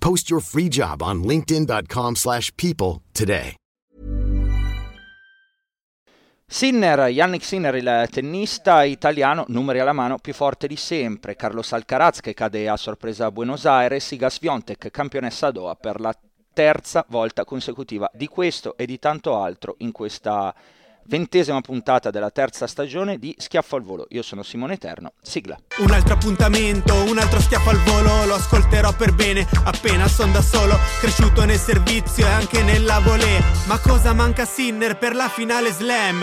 Post your free job on linkedin.com/people slash people today. Sinner, Yannick Sinner, il tennista italiano, numeri alla mano, più forte di sempre. Carlos Alcaraz che cade a sorpresa a Buenos Aires, Iga Swiatek, campionessa Doha per la terza volta consecutiva. Di questo e di tanto altro in questa ventesima puntata della terza stagione di Schiaffo al volo. Io sono Simone Eterno, sigla. Un altro appuntamento, un altro schiaffo al volo, lo ascolterò per bene, appena son da solo, cresciuto nel servizio e anche nella volée. Ma cosa manca Sinner per la finale slam?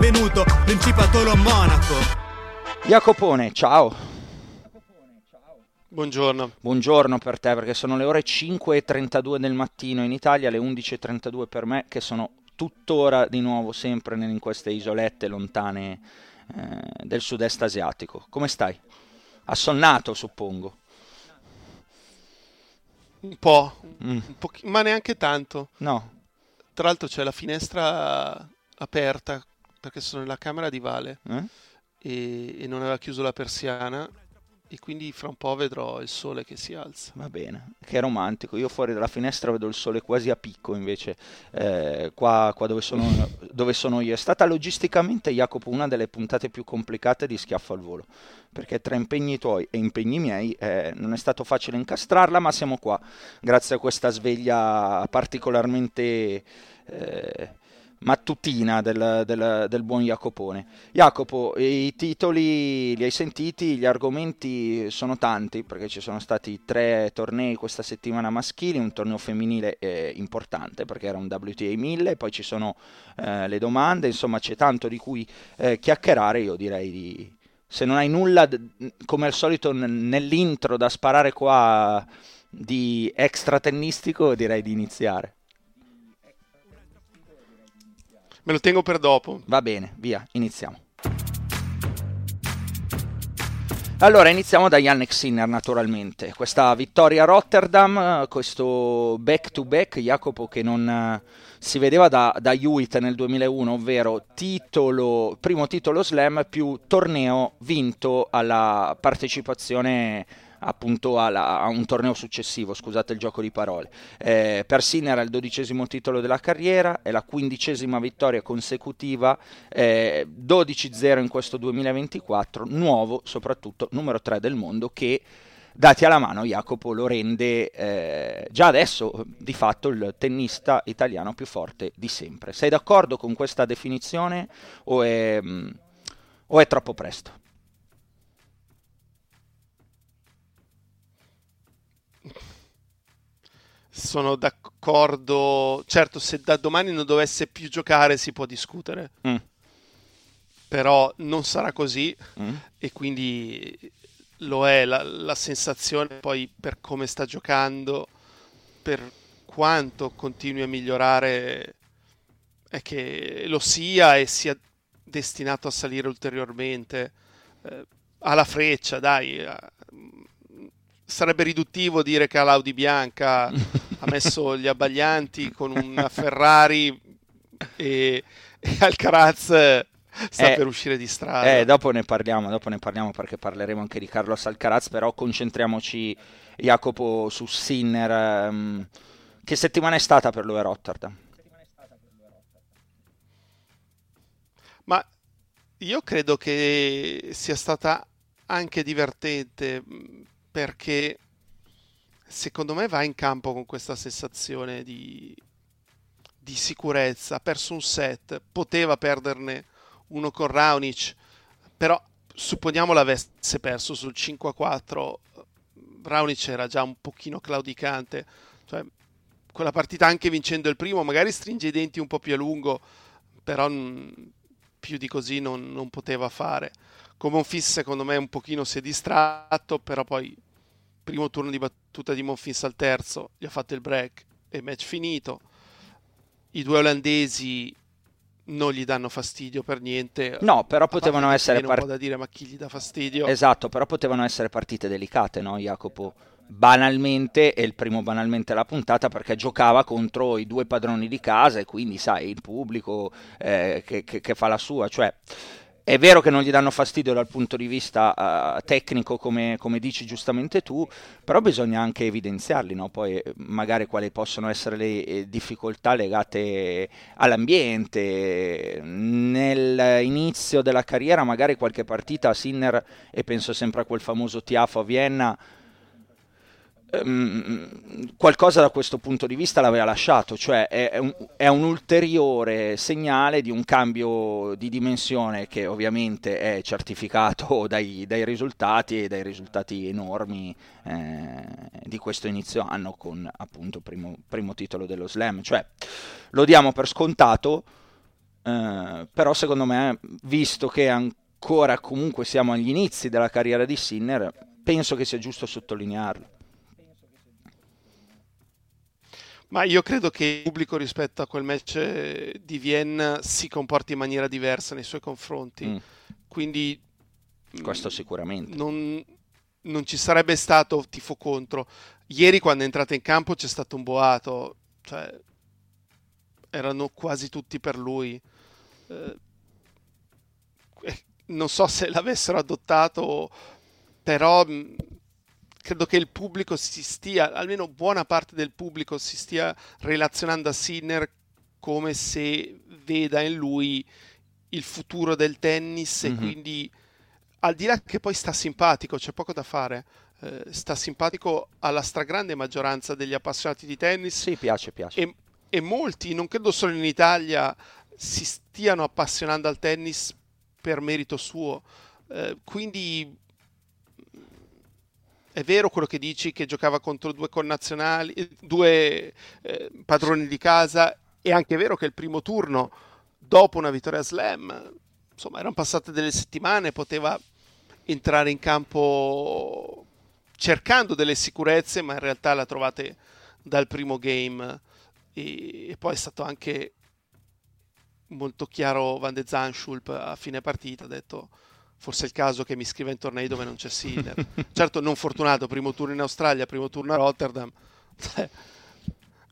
Principatolo Monaco. Jacopone, ciao. Buongiorno. Buongiorno per te perché sono le ore 5.32 del mattino in Italia, le 11.32 per me che sono tuttora di nuovo sempre in queste isolette lontane eh, del sud-est asiatico. Come stai? Assonnato, suppongo. Un po', Mm. un po', ma neanche tanto. No. Tra l'altro c'è la finestra aperta perché sono nella camera di Vale Eh? e, e non aveva chiuso la persiana e quindi fra un po' vedrò il sole che si alza. Va bene, che romantico. Io fuori dalla finestra vedo il sole quasi a picco, invece eh, qua, qua dove, sono, dove sono io. È stata logisticamente, Jacopo, una delle puntate più complicate di Schiaffo al volo, perché tra impegni tuoi e impegni miei eh, non è stato facile incastrarla, ma siamo qua, grazie a questa sveglia particolarmente... eh, mattutina del, del- del buon Jacopone. Jacopo, i titoli li hai sentiti, gli argomenti sono tanti perché ci sono stati tre tornei questa settimana maschili, un torneo femminile eh, importante perché era un WTA 1000, poi ci sono eh, le domande, insomma c'è tanto di cui eh, chiacchierare, io direi di... Se non hai nulla, come al solito nell'intro da sparare qua di extra tennistico, direi di iniziare. Me lo tengo per dopo. Va bene, via, iniziamo. Allora, iniziamo da Yannick Sinner naturalmente. Questa vittoria a Rotterdam, questo back-to-back, Jacopo che non eh, si vedeva da, da Hewitt nel 2001, ovvero titolo, primo titolo slam più torneo vinto alla partecipazione appunto alla- a un torneo successivo, scusate il gioco di parole. Eh, per Sinner è il dodicesimo titolo della carriera, è la quindicesima vittoria consecutiva, eh, 12-0 in questo 2024, nuovo soprattutto numero 3 del mondo che dati alla mano Jacopo lo rende eh, già adesso di fatto il tennista italiano più forte di sempre. Sei d'accordo con questa definizione o è, mm, o è troppo presto? Sono d'accordo. Certo, se da domani non dovesse più giocare si può discutere, Mm, però non sarà così mm. e quindi lo è la, la sensazione poi per come sta giocando, per quanto continui a migliorare, è che lo sia e sia destinato a salire ulteriormente. Eh, alla freccia, dai. eh, sarebbe riduttivo dire che all'Audi bianca ha messo gli abbaglianti con una Ferrari e, e Alcaraz sta eh, per uscire di strada. Eh, dopo ne parliamo, dopo ne parliamo perché parleremo anche di Carlos Alcaraz, però concentriamoci Jacopo su Sinner. Um, che settimana è stata per lui a Rotterdam? Ma io credo che sia stata anche divertente perché secondo me va in campo con questa sensazione di, di sicurezza. Ha perso un set, poteva perderne uno con Raonic, però supponiamo l'avesse perso sul 5-4, Raonic era già un pochino claudicante, cioè quella partita anche vincendo il primo, magari stringe i denti un po' più a lungo, però più di così non, non poteva fare. Come Monfils secondo me un pochino si è distratto, però poi primo turno di battuta di Monfils al terzo, gli ha fatto il break e match finito. I due olandesi non gli danno fastidio per niente. No, però potevano essere partite. Part... da dire, ma chi gli dà fastidio? Esatto, però potevano essere partite delicate, no, Jacopo? Banalmente, e il primo banalmente la puntata, perché giocava contro i due padroni di casa e quindi, sai, il pubblico eh, che, che, che fa la sua, cioè è vero che non gli danno fastidio dal punto di vista uh, tecnico, come, come, dici giustamente tu, però bisogna anche evidenziarli, no? poi magari quali possono essere le eh, difficoltà legate all'ambiente. Nell'inizio della carriera, magari qualche partita Sinner, e penso sempre a quel famoso Tiafo a Vienna, Um, qualcosa da questo punto di vista l'aveva lasciato, cioè è un, è un, ulteriore segnale di un cambio di dimensione che ovviamente è certificato dai, dai risultati e dai risultati enormi eh, di questo inizio anno con appunto primo, primo titolo dello slam, cioè lo diamo per scontato, eh, però secondo me visto che ancora comunque siamo agli inizi della carriera di Sinner, penso che sia giusto sottolinearlo. Ma io credo che il pubblico rispetto a quel match eh, di Vienna si comporti in maniera diversa nei suoi confronti. Mm. Quindi mm, questo sicuramente. Non, non, ci sarebbe stato tifo contro. Ieri quando è entrato in campo c'è stato un boato, cioè erano quasi tutti per lui. Eh, eh non so se l'avessero adottato, però mm, credo che il pubblico si stia, almeno buona parte del pubblico si stia relazionando a Sinner come se veda in lui il futuro del tennis mm-hmm. e mhm. quindi al di là che poi sta simpatico, c'è poco da fare. Eh, sta simpatico alla stragrande maggioranza degli appassionati di tennis. Sì, piace, piace. E, e molti, non credo solo in Italia, si stiano appassionando al tennis per merito suo. Eh, quindi è vero quello che dici che giocava contro due connazionali, due eh, padroni di casa, è anche vero che il primo turno, dopo una vittoria slam, insomma, erano passate delle settimane, poteva entrare in campo cercando delle sicurezze, ma in realtà la trovate dal primo game. E, e poi è stato anche molto chiaro Van de Zanschulp a fine partita, ha detto forse è il caso che mi scriva in tornei dove non c'è Sinner. certo, non fortunato, primo turno in Australia, primo turno a Rotterdam.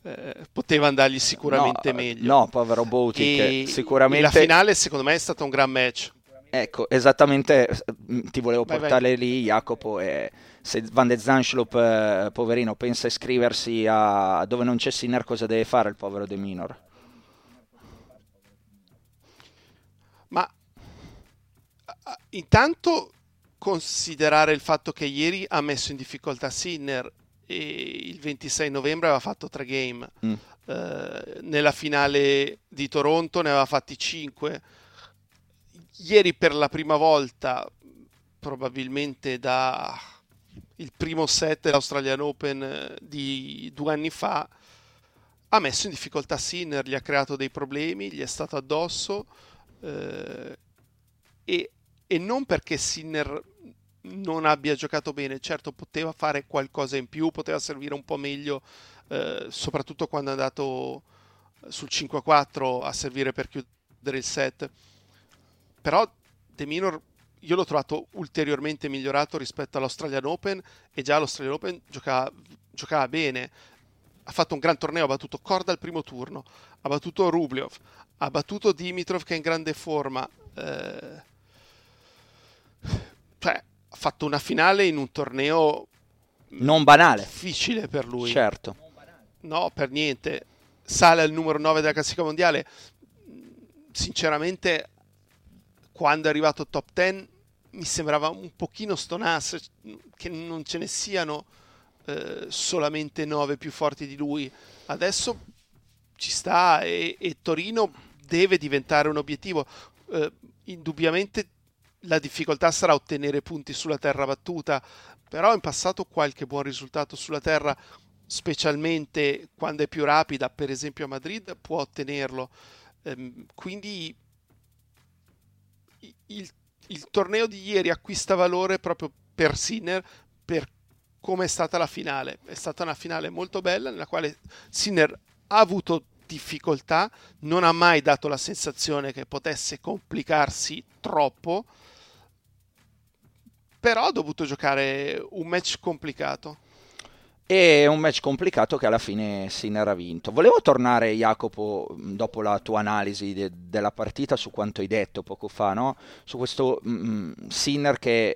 Eh, poteva andargli sicuramente no, meglio. No, povero Bouti, sicuramente... La finale secondo me è stato un gran match. Ecco, esattamente, mm, ti volevo vai, portare vai. lì, Jacopo, e se Van de Zanschlup, eh, poverino, pensa a iscriversi a dove non c'è Sinner, cosa deve fare il povero De Minor? Intanto considerare il fatto che ieri ha messo in difficoltà Sinner e il 26 novembre aveva fatto tre game. Mm. Uh, nella finale di Toronto ne aveva fatti 5. Ieri per la prima volta, probabilmente da il primo set dell'Australian Open eh, di due anni fa, ha messo in difficoltà Sinner, gli ha creato dei problemi, gli è stato addosso uh, e e non perché Sinner non abbia giocato bene, certo poteva fare qualcosa in più, poteva servire un po' meglio, eh, soprattutto quando è andato sul 5-4 a servire per chiudere il set. Però De Minor io l'ho trovato ulteriormente migliorato rispetto all'Australian Open e già all'Australian Open giocava, giocava bene. ha fatto un gran torneo, ha battuto Korda al primo turno, ha battuto Rublev, ha battuto Dimitrov che è in grande forma. Eh, cioè, ha fatto una finale in un torneo non banale. Difficile per lui. Certo. No, per niente. Sale al numero 9 della classifica mondiale. Sinceramente, quando è arrivato top 10 mi sembrava un pochino stonasse che non ce ne siano eh, solamente 9 più forti di lui. Adesso ci sta e, e Torino deve diventare un obiettivo. Eh, indubbiamente la difficoltà sarà ottenere punti sulla terra battuta, però in passato qualche buon risultato sulla terra, specialmente quando è più rapida, per esempio a Madrid, può ottenerlo. Ehm, quindi il, il, torneo di ieri acquista valore proprio per Sinner, per come è stata la finale. È stata una finale molto bella nella quale Sinner ha avuto difficoltà, non ha mai dato la sensazione che potesse complicarsi troppo però ha dovuto giocare un match complicato. E un match complicato che alla fine Sinner ha vinto. Volevo tornare, Jacopo, dopo la tua analisi de- della partita, su quanto hai detto poco fa, no? su questo mm, Sinner che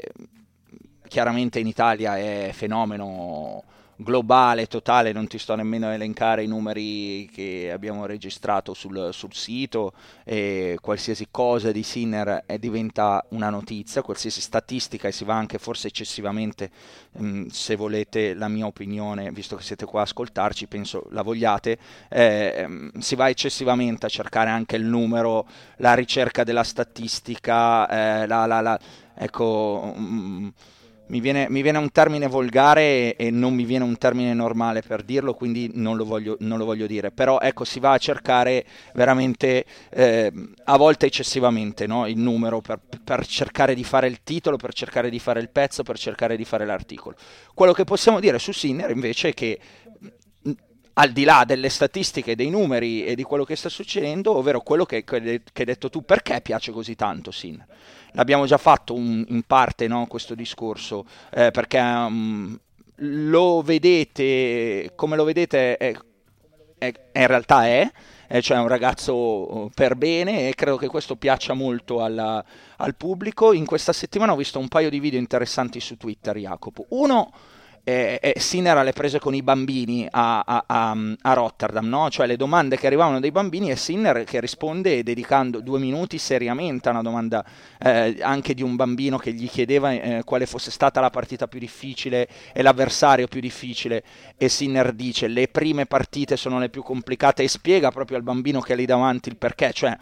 chiaramente in Italia è fenomeno globale, totale, non ti sto nemmeno a elencare i numeri che abbiamo registrato sul, sul sito, e qualsiasi cosa di Sinner è, diventa una notizia, qualsiasi statistica e si va anche forse eccessivamente, mh, mm, se volete la mia opinione, visto che siete qua a ascoltarci, penso la vogliate, eh, mm, si va eccessivamente a cercare anche il numero, la ricerca della statistica, eh, la, la, la, ecco... Mh, mm, mi viene, mi viene, un termine volgare e, non mi viene un termine normale per dirlo, quindi non lo voglio, non lo voglio dire. Però ecco, si va a cercare veramente, eh, a volte eccessivamente, no? il numero per, per, cercare di fare il titolo, per cercare di fare il pezzo, per cercare di fare l'articolo. Quello che possiamo dire su Sinner invece è che al di là delle statistiche, dei numeri e di quello che sta succedendo, ovvero quello che, che hai detto tu, perché piace così tanto Sinner? l'abbiamo già fatto un, in parte no, questo discorso, eh, perché um, lo vedete, come lo vedete, è, è, in realtà è, è cioè un ragazzo per bene e credo che questo piaccia molto alla, al pubblico. In questa settimana ho visto un paio di video interessanti su Twitter, Jacopo. Uno eh, eh, Sinner alle prese con i bambini a, a, a, a Rotterdam, no? cioè le domande che arrivavano dai bambini e Sinner che risponde dedicando due minuti seriamente a una domanda eh, anche di un bambino che gli chiedeva eh, quale fosse stata la partita più difficile e l'avversario più difficile e Sinner dice le prime partite sono le più complicate e spiega proprio al bambino che è lì davanti il perché, cioè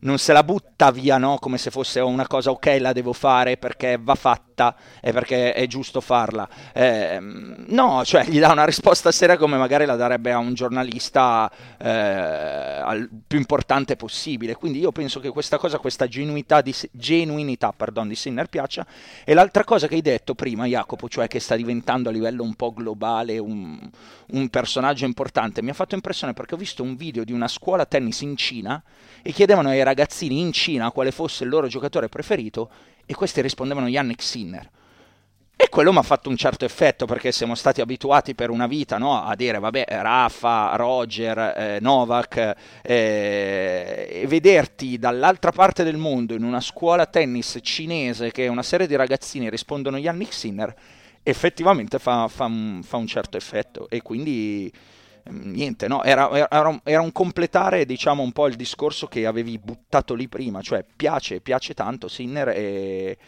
non se la butta via, no? Come se fosse una cosa ok, la devo fare perché va fatta e perché è giusto farla. Eh, no, cioè gli dà una risposta seria come magari la darebbe a un giornalista eh, al più importante possibile. Quindi io penso che questa cosa, questa genuinità di, genuinità, pardon, di Sinner piaccia. E l'altra cosa che hai detto prima, Jacopo, cioè che sta diventando a livello un po' globale un, un personaggio importante, mi ha fatto impressione perché ho visto un video di una scuola tennis in Cina e chiedevano ai ragazzini in Cina quale fosse il loro giocatore preferito e questi rispondevano Yannick Sinner. E quello mi ha fatto un certo effetto perché siamo stati abituati per una vita no, a dire vabbè Rafa, Roger, eh, Novak eh, e vederti dall'altra parte del mondo in una scuola tennis cinese che una serie di ragazzini rispondono Yannick Sinner effettivamente fa, fa, fa un certo effetto e quindi niente, no? era, era, era, un completare diciamo un po' il discorso che avevi buttato lì prima, cioè piace, piace tanto Sinner e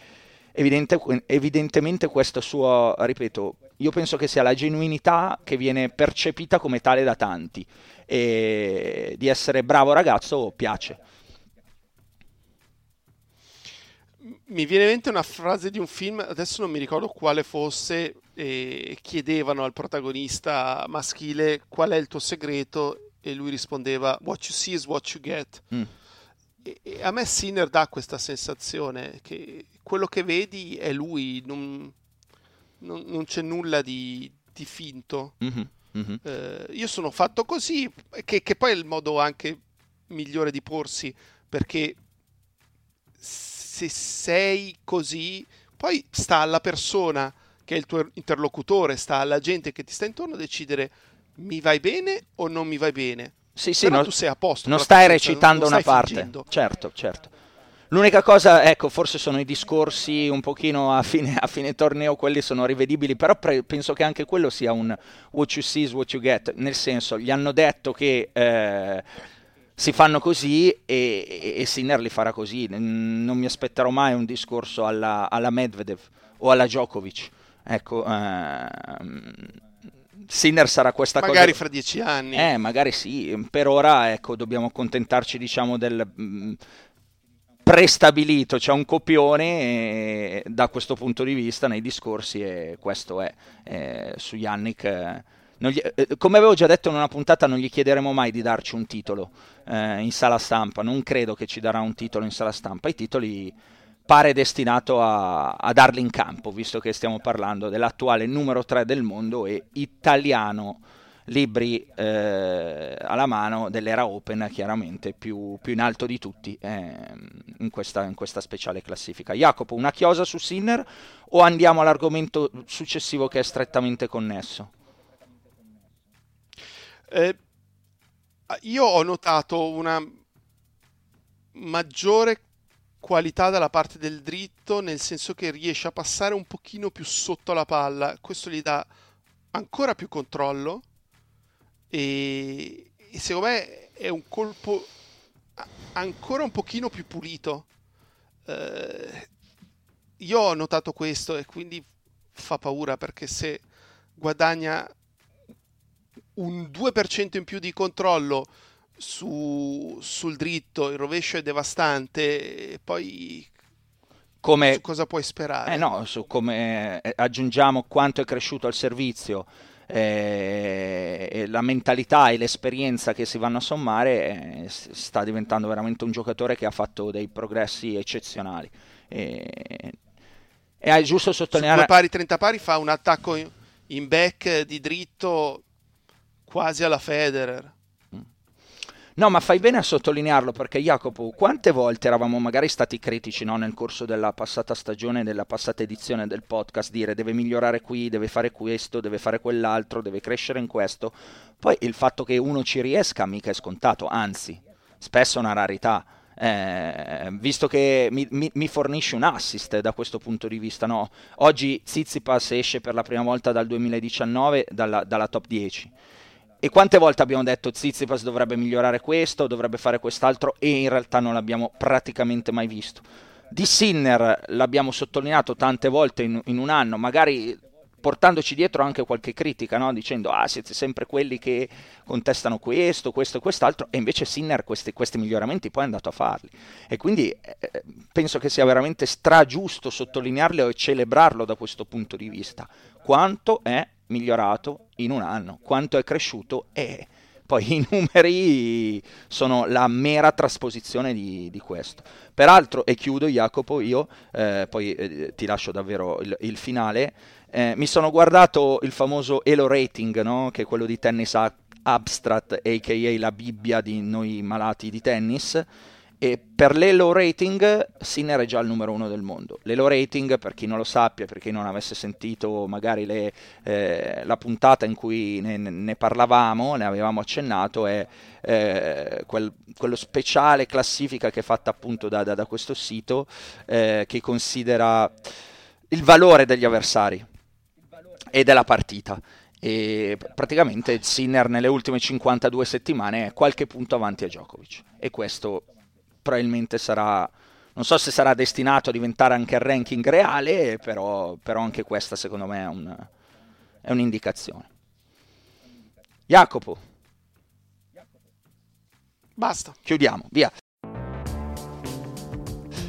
evidente, evidentemente questo suo, ripeto, io penso che sia la genuinità che viene percepita come tale da tanti e di essere bravo ragazzo piace. Mi viene in mente una frase di un film, adesso non mi ricordo quale fosse, e chiedevano al protagonista maschile qual è il tuo segreto e lui rispondeva what you see is what you get. Mm. E, e a me Sinner dà questa sensazione che quello che vedi è lui, non, non, non c'è nulla di, di finto. Mm-hmm. Mm-hmm. Eh, io sono fatto così, che, che poi è il modo anche migliore di porsi, perché se sei così, poi sta alla persona che è il tuo interlocutore, sta alla gente che ti sta intorno a decidere mi vai bene o non mi vai bene. Sì, sì, Però no, tu sei a posto. non stai scelta, recitando non una stai parte. fingendo. Certo, certo. L'unica cosa, ecco, forse sono i discorsi un pochino a fine, a fine torneo, quelli sono rivedibili, però pre- penso che anche quello sia un what you see is what you get, nel senso, gli hanno detto che eh, si fanno così e, e, e Sinner li farà così, non mi aspetterò mai un discorso alla, alla Medvedev o alla Djokovic, ecco, ehm, Sinner sarà questa Magari cosa... fra dieci anni. Eh, magari sì, per ora ecco, dobbiamo accontentarci diciamo del mh, prestabilito, c'è un copione da questo punto di vista nei discorsi e questo è eh, su Yannick. eh, gli- eh, come avevo già detto in una puntata, non gli chiederemo mai di darci un titolo eh, in sala stampa. Non credo che ci darà un titolo in sala stampa. I titoli pare destinato a, a darli in campo, visto che stiamo parlando dell'attuale numero 3 del mondo e italiano libri eh, alla mano dell'era Open, chiaramente più, più in alto di tutti ehm, in, questa, in questa speciale classifica. Jacopo, una chiosa su Sinner o andiamo all'argomento successivo che è strettamente connesso? Eh, io ho notato una maggiore qualità dalla parte del dritto, nel senso che riesce a passare un pochino più sotto la palla. Questo gli dà ancora più controllo e, e secondo me è un colpo ancora un pochino più pulito. Eh, io ho notato questo e quindi fa paura perché se guadagna un 2% in più di controllo su- sul dritto, il rovescio è devastante, e poi Come, su cosa puoi sperare? Eh no, su come eh, aggiungiamo quanto è cresciuto al servizio, eh, la mentalità e l'esperienza che si vanno a sommare, eh, sta diventando veramente un giocatore che ha fatto dei progressi eccezionali. E, è giusto sottolineare... pari 30 pari fa un attacco in, in back di dritto quasi alla Federer. No, ma fai bene a sottolinearlo perché Jacopo, quante volte eravamo magari stati critici no, nel corso della passata stagione, della passata edizione del podcast, dire deve migliorare qui, deve fare questo, deve fare quell'altro, deve crescere in questo. Poi il fatto che uno ci riesca mica è scontato, anzi, spesso è una rarità. Eh, visto che mi, mi- mi fornisce un assist da questo punto di vista, no? Oggi Tsitsipas esce per la prima volta dal 2019 dalla, dalla top 10. E quante volte abbiamo detto Tsitsipas dovrebbe migliorare questo, dovrebbe fare quest'altro e in realtà non l'abbiamo praticamente mai visto. Di Sinner l'abbiamo sottolineato tante volte in, in un anno, magari portandoci dietro anche qualche critica, no? dicendo ah siete sempre quelli che contestano questo, questo e quest'altro, e invece Sinner questi, questi miglioramenti poi è andato a farli. E quindi eh, penso che sia veramente stragiusto sottolinearlo e celebrarlo da questo punto di vista. Quanto è migliorato in un anno, quanto è cresciuto e poi i numeri sono la mera trasposizione di, di questo. Peraltro, e chiudo Jacopo, io eh, poi eh, ti lascio davvero il, il finale, eh, mi sono guardato il famoso Elo Rating, no? che è quello di tennis abstract, a.k.a. la Bibbia di noi malati di tennis, e per l'Elo Rating Sinner è già il numero uno del mondo. L'Elo Rating, per chi non lo sappia, per chi non avesse sentito magari le, eh, la puntata in cui ne, ne parlavamo, ne avevamo accennato, è eh, quel- quello speciale classifica che è fatta appunto da, da- da questo sito eh, che considera il valore degli avversari e della partita. E praticamente Sinner nelle ultime 52 settimane è qualche punto avanti a Djokovic. E questo probabilmente sarà, non so se sarà destinato a diventare anche il ranking reale, però, però anche questa secondo me è, un- è un'indicazione. Jacopo, Basta. chiudiamo, via.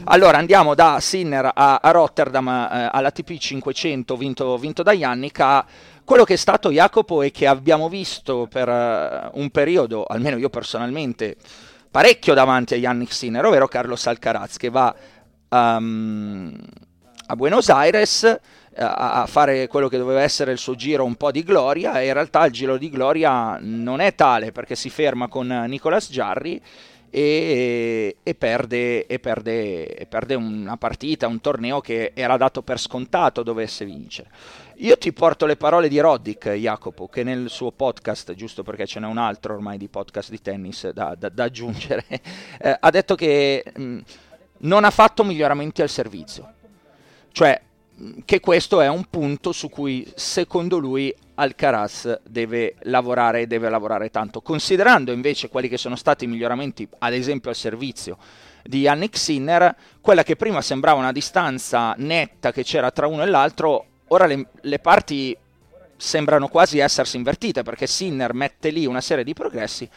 Allora andiamo da Sinner a, a Rotterdam eh, all'ATP 500 vinto, vinto da Yannick a quello che è stato Jacopo e che abbiamo visto per eh, un periodo, almeno io personalmente, parecchio davanti a Yannick Sinner, ovvero Carlos Alcaraz che va ehm, a Buenos Aires eh, a, a fare quello che doveva essere il suo giro un po' di gloria e in realtà il giro di gloria non è tale perché si ferma con Nicolas Jarry e, e, perde, e, perde, e, perde, una partita, un torneo che era dato per scontato dovesse vincere. Io ti porto le parole di Roddick, Jacopo, che nel suo podcast, giusto perché ce n'è un altro ormai di podcast di tennis da, da, da aggiungere, eh, ha detto che mh, non ha fatto miglioramenti al servizio. Cioè, che questo è un punto su cui secondo lui Alcaraz deve lavorare e deve lavorare tanto. Considerando invece quelli che sono stati i miglioramenti, ad esempio al servizio di Yannick Sinner, quella che prima sembrava una distanza netta che c'era tra uno e l'altro, ora le, le parti sembrano quasi essersi invertite perché Sinner mette lì una serie di progressi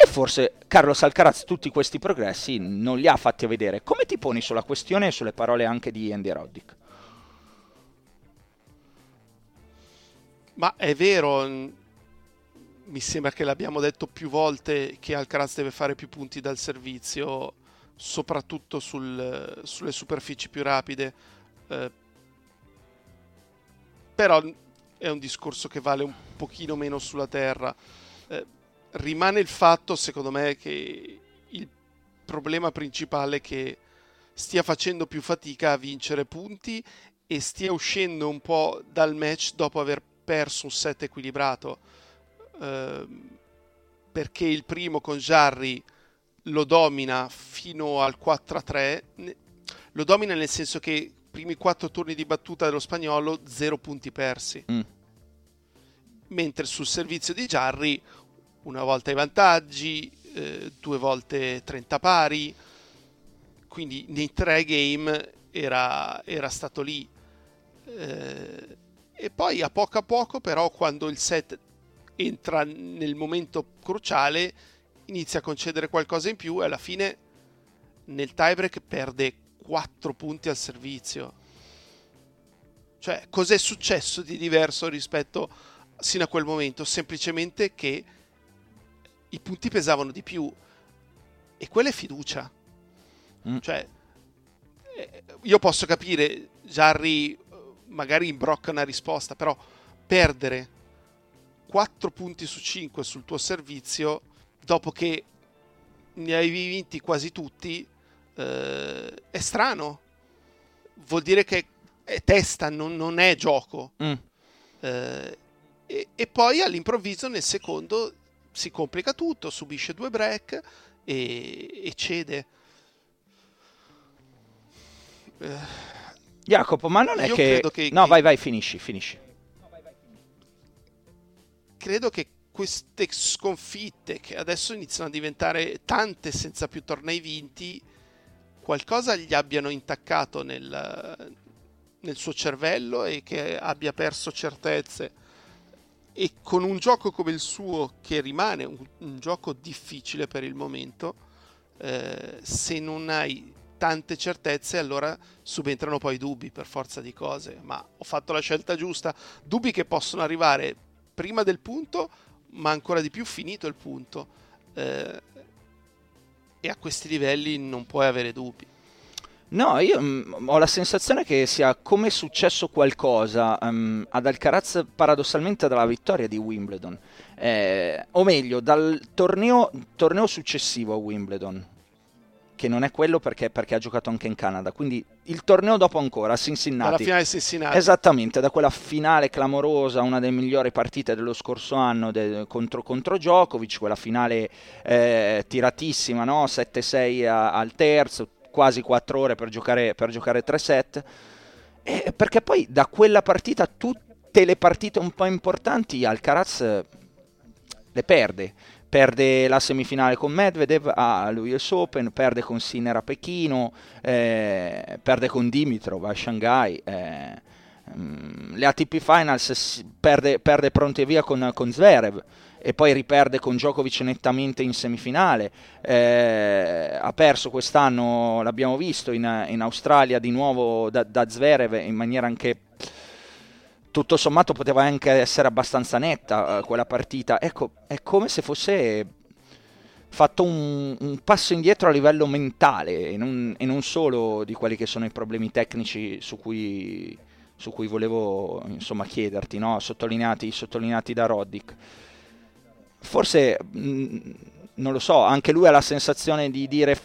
e forse Carlos Alcaraz tutti questi progressi non li ha fatti vedere. Come ti poni sulla questione e sulle parole anche di Andy Roddick? Ma è vero, mi sembra che l'abbiamo detto più volte che Alcaraz deve fare più punti dal servizio, soprattutto sul, sulle superfici più rapide. Eh, però è un discorso che vale un pochino meno sulla terra. Eh, rimane il fatto, secondo me, che il problema principale è che stia facendo più fatica a vincere punti e stia uscendo un po' dal match dopo aver perso un set equilibrato eh, perché il primo con Jarry lo domina fino al 4-3 lo domina nel senso che i primi quattro turni di battuta dello spagnolo zero punti persi. Mm. mentre sul servizio di Jarry una volta i vantaggi eh, due volte 30 pari. Quindi nei tre game era, era stato lì. Eh, e poi a poco a poco però quando il set entra nel momento cruciale inizia a concedere qualcosa in più e alla fine nel tiebreak perde 4 punti al servizio. Cioè, cos'è successo di diverso rispetto sino a quel momento? Semplicemente che i punti pesavano di più e quella è fiducia. Mm. Cioè, eh, io posso capire Jarry magari imbrocca una risposta, però perdere 4 punti su 5 sul tuo servizio dopo che ne avevi vinti quasi tutti eh, è strano. Vuol dire che è testa, non, non è gioco. Mm. Eh, e, e, poi all'improvviso nel secondo si complica tutto, subisce due break e, e cede. Eh Jacopo, ma non è che... che... No, vai, vai, finisci, finisci. Credo che queste sconfitte, che adesso iniziano a diventare tante senza più tornei vinti, qualcosa gli abbiano intaccato nel, nel suo cervello e che abbia perso certezze. E con un gioco come il suo, che rimane un, un gioco difficile per il momento, eh, se non hai tante certezze, allora subentrano poi dubbi per forza di cose. Ma ho fatto la scelta giusta. Dubbi che possono arrivare prima del punto, ma ancora di più finito il punto. Eh, e a questi livelli non puoi avere dubbi. No, io mh, mm, ho la sensazione che sia come successo qualcosa um, ad Alcaraz paradossalmente dalla vittoria di Wimbledon, eh, o meglio dal torneo, torneo successivo a Wimbledon, che non è quello perché, perché, ha giocato anche in Canada. Quindi il torneo dopo ancora a Cincinnati. Dalla finale Cincinnati. Esattamente, da quella finale clamorosa, una delle migliori partite dello scorso anno de, contro, contro Djokovic, quella finale eh, tiratissima, no? 7-6 a, al terzo, quasi 4 ore per giocare, per giocare 3 set. E perché poi da quella partita tutte le partite un po' importanti Alcaraz le perde perde la semifinale con Medvedev all'US Open, perde con Sinner a Pechino, eh, perde con Dimitrov a Shanghai, eh, mm, le ATP Finals perde, perde pronti e via con, con Zverev e poi riperde con Djokovic nettamente in semifinale. Eh, ha perso quest'anno, l'abbiamo visto, in, in Australia di nuovo da, da Zverev in maniera anche tutto sommato poteva anche essere abbastanza netta uh, quella partita. Ecco, è come se fosse fatto un, un passo indietro a livello mentale e non, e non, solo di quelli che sono i problemi tecnici su cui, su cui volevo insomma, chiederti, no? sottolineati, sottolineati, da Roddick. Forse mh, non lo so, anche lui ha la sensazione di dire,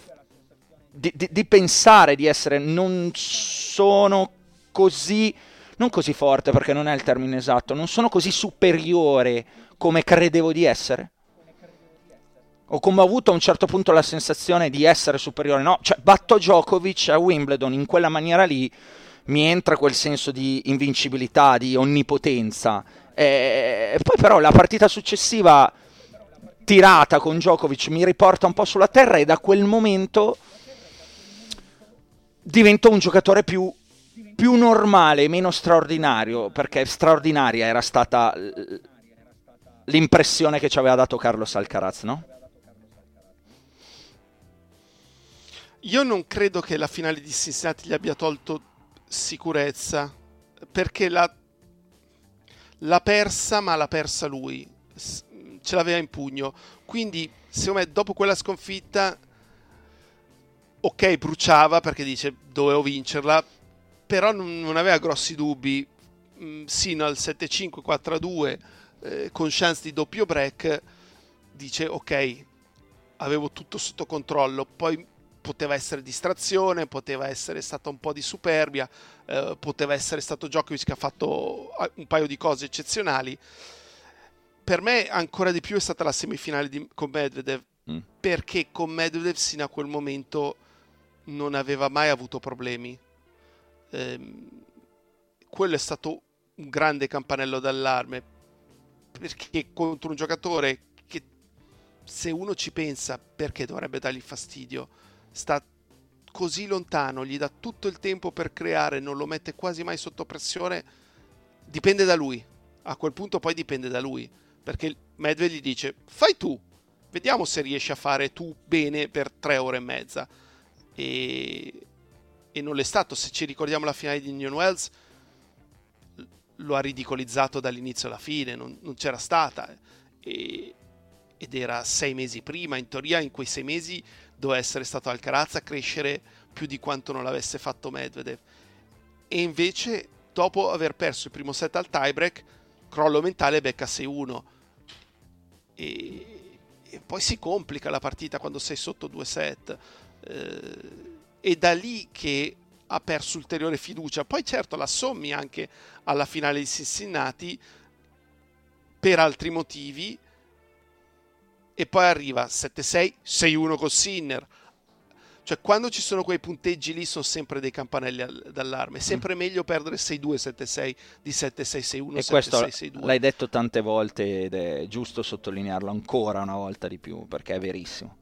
di, di, di pensare di essere, non sono così, non così forte perché non è il termine esatto, non sono così superiore come credevo di essere? O come ho avuto a un certo punto la sensazione di essere superiore? No, cioè batto Djokovic a Wimbledon in quella maniera lì, mi entra quel senso di invincibilità, di onnipotenza. E poi però la partita successiva tirata con Djokovic mi riporta un po' sulla terra e da quel momento divento un giocatore più, più normale, meno straordinario, perché straordinaria era stata l'impressione che ci aveva dato Carlos Alcaraz, no? Io non credo che la finale di Cincinnati gli abbia tolto sicurezza, perché l'ha, l'ha persa, ma l'ha persa lui, ce l'aveva in pugno. Quindi, secondo me, dopo quella sconfitta, ok, bruciava perché dice dovevo vincerla, però non, non aveva grossi dubbi. Mm, sino al 7-5, 4-2, eh, con chance di doppio break, dice ok, avevo tutto sotto controllo. Poi poteva essere distrazione, poteva essere stata un po' di superbia, eh, poteva essere stato Djokovic che ha fatto ah, un paio di cose eccezionali. Per me ancora di più è stata la semifinale di, con Medvedev, mm. perché con Medvedev sino a quel momento non aveva mai avuto problemi. Eh, quello è stato un grande campanello d'allarme, perché contro un giocatore che se uno ci pensa perché dovrebbe dargli fastidio, sta così lontano, gli dà tutto il tempo per creare, non lo mette quasi mai sotto pressione, dipende da lui. A quel punto poi dipende da lui, perché Medved gli dice fai tu, vediamo se riesci a fare tu bene per tre ore e mezza. E, e non l'è stato, se ci ricordiamo la finale di Indian Wells, lo ha ridicolizzato dall'inizio alla fine, non, non c'era stata. E, ed era sei mesi prima, in teoria in quei sei mesi doveva essere stato Alcaraz a crescere più di quanto non l'avesse fatto Medvedev. E invece, dopo aver perso il primo set al tiebreak, crollo mentale becca 6-1. E, e poi si complica la partita quando sei sotto due set. Eh, è da lì che ha perso ulteriore fiducia. Poi certo la sommi anche alla finale di Cincinnati per altri motivi e poi arriva 7-6, 6-1 con Sinner. Cioè, quando ci sono quei punteggi lì, sono sempre dei campanelli d'allarme. È sempre mm. meglio perdere 6-2, 7-6 di 7-6-6-1, e questo 6-6-2. L'hai detto tante volte ed è giusto sottolinearlo ancora una volta di più, perché è verissimo.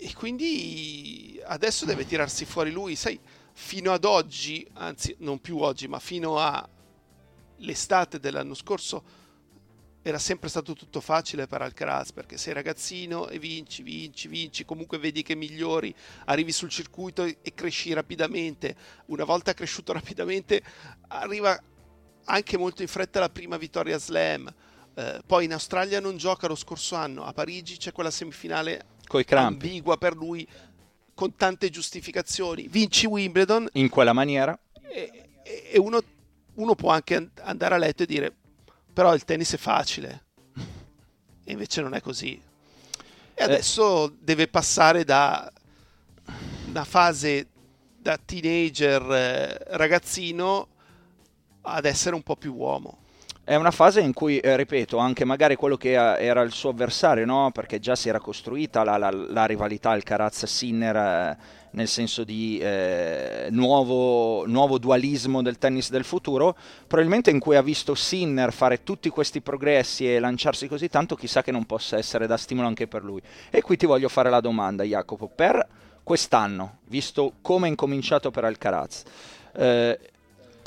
E quindi adesso deve tirarsi fuori lui. Sai, fino ad oggi, anzi, non più oggi, ma fino all'estate dell'anno scorso era sempre stato tutto facile per Alcaraz perché sei ragazzino e vinci, vinci, vinci, comunque vedi che migliori, arrivi sul circuito e cresci rapidamente. Una volta cresciuto rapidamente arriva anche molto in fretta la prima vittoria slam. Eh, poi in Australia non gioca lo scorso anno, a Parigi c'è quella semifinale ambigua per lui con tante giustificazioni. Vinci Wimbledon in quella maniera e, e uno, uno può anche andare a letto e dire però il tennis è facile e invece non è così. E eh. adesso eh. deve passare da una fase da teenager eh, ragazzino ad essere un po' più uomo. È una fase in cui, eh, ripeto, anche magari quello che era il suo avversario, no? perché già si era costruita la, la, la rivalità Alcaraz-Sinner eh, nel senso di eh, nuovo, nuovo, dualismo del tennis del futuro, probabilmente in cui ha visto Sinner fare tutti questi progressi e lanciarsi così tanto, chissà che non possa essere da stimolo anche per lui. E qui ti voglio fare la domanda, Jacopo, per quest'anno, visto come è incominciato per Alcaraz, eh,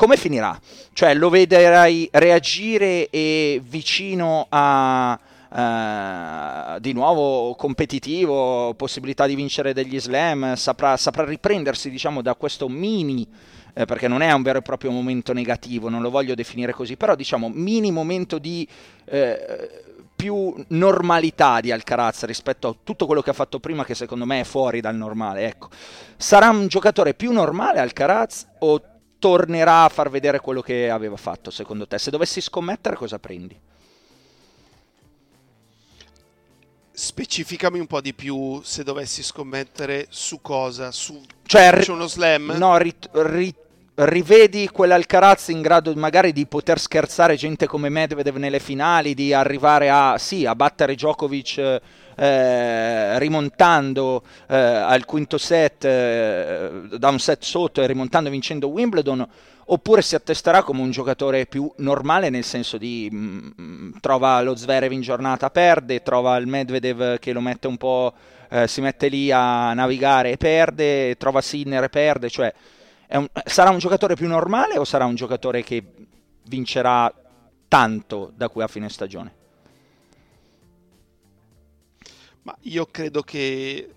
come finirà? Cioè lo vedrai reagire e vicino a Uh, di nuovo competitivo, possibilità di vincere degli slam, saprà, saprà riprendersi diciamo, da questo mini, eh, perché non è un vero e proprio momento negativo, non lo voglio definire così, però diciamo mini momento di eh, più normalità di Alcaraz rispetto a tutto quello che ha fatto prima che secondo me è fuori dal normale. Ecco. Sarà un giocatore più normale Alcaraz o tornerà a far vedere quello che aveva fatto secondo te? Se dovessi scommettere cosa prendi? specificami un po' di più se dovessi scommettere su cosa, su cioè, c'è uno slam? No, rit- rit- rivedi quell'Alcaraz in grado magari di poter scherzare gente come Medvedev nelle finali, di arrivare a, sì, a battere Djokovic eh, rimontando eh, al quinto set eh, da un set sotto e rimontando vincendo Wimbledon oppure si attesterà come un giocatore più normale nel senso di mh, mm, trova lo Zverev in giornata perde, trova il Medvedev che lo mette un po' eh, si mette lì a navigare e perde, trova Sinner e perde, cioè un, sarà un giocatore più normale o sarà un giocatore che vincerà tanto da qui a fine stagione? Ma io credo che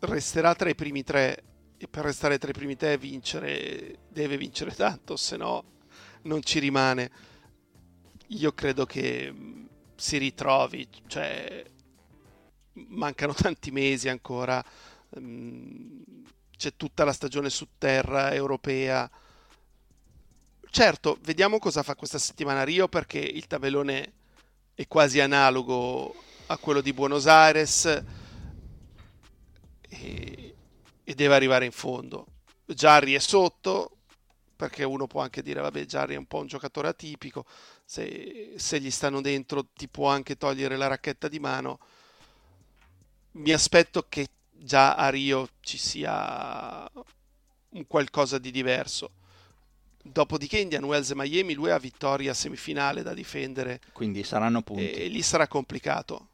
resterà tra i primi tre e per restare tra i primi tre vincere, deve vincere tanto, se no non ci rimane. Io credo che mm, si ritrovi, cioè mancano tanti mesi ancora, mm, c'è tutta la stagione su terra europea. Certo, vediamo cosa fa questa settimana Rio perché il tabellone è quasi analogo a quello di Buenos Aires e, e deve arrivare in fondo. Jarry è sotto perché uno può anche dire vabbè Jarry è un po' un giocatore atipico se, se gli stanno dentro ti può anche togliere la racchetta di mano mi aspetto che già a Rio ci sia un qualcosa di diverso Dopodiché Indian Wells e Miami, lui ha vittoria semifinale da difendere. Quindi saranno punti. E lì sarà complicato.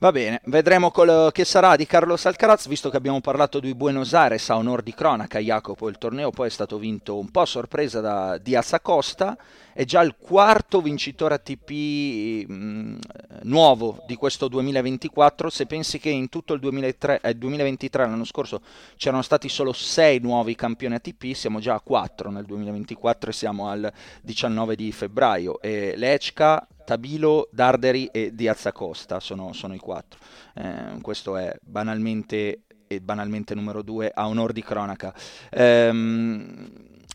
Va bene, vedremo che sarà di Carlos Alcaraz, visto che abbiamo parlato di Buenos Aires a onor di cronaca, Jacopo, il torneo poi è stato vinto un po' a sorpresa da Diaz Acosta, è già il quarto vincitore ATP mm, nuovo di questo 2024, se pensi che in tutto il 2003, eh, 2023, l'anno scorso, c'erano stati solo sei nuovi campioni ATP, siamo già a quattro nel 2024 e siamo al 19 di febbraio, e Lechka Tabilo, Darderi e Diaz Acosta sono, sono i quattro. Eh, questo è banalmente, e banalmente numero due a onor di cronaca. Ehm,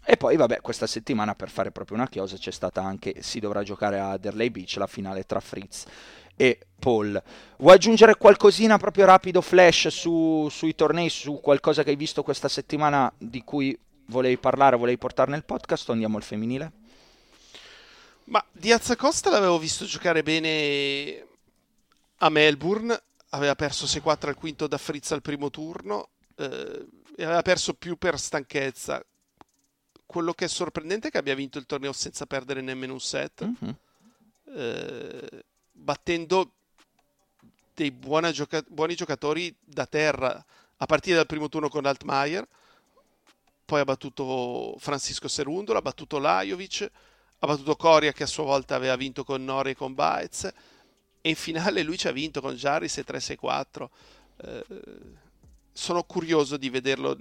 e poi, vabbè, questa settimana per fare proprio una chiosa c'è stata anche, si dovrà giocare a Derley Beach la finale tra Fritz e Paul. Vuoi aggiungere qualcosina proprio rapido, flash su, sui tornei, su qualcosa che hai visto questa settimana di cui volevi parlare, volevi portare nel podcast o andiamo al femminile? Ma Diaz Costa l'avevo visto giocare bene a Melbourne, aveva perso 6-4 al quinto da Fritz al primo turno eh, e aveva perso più per stanchezza. Quello che è sorprendente è che abbia vinto il torneo senza perdere nemmeno un set, mm-hmm. eh, battendo dei gioca- buoni giocatori da terra a partire dal primo turno con Altmaier, poi ha battuto Francisco Serundolo, ha battuto Lajovic ha battuto Coria che a sua volta aveva vinto con Nori e con Baez. E in finale lui ci ha vinto con Jarris e 3-6-4 eh, sono curioso di vederlo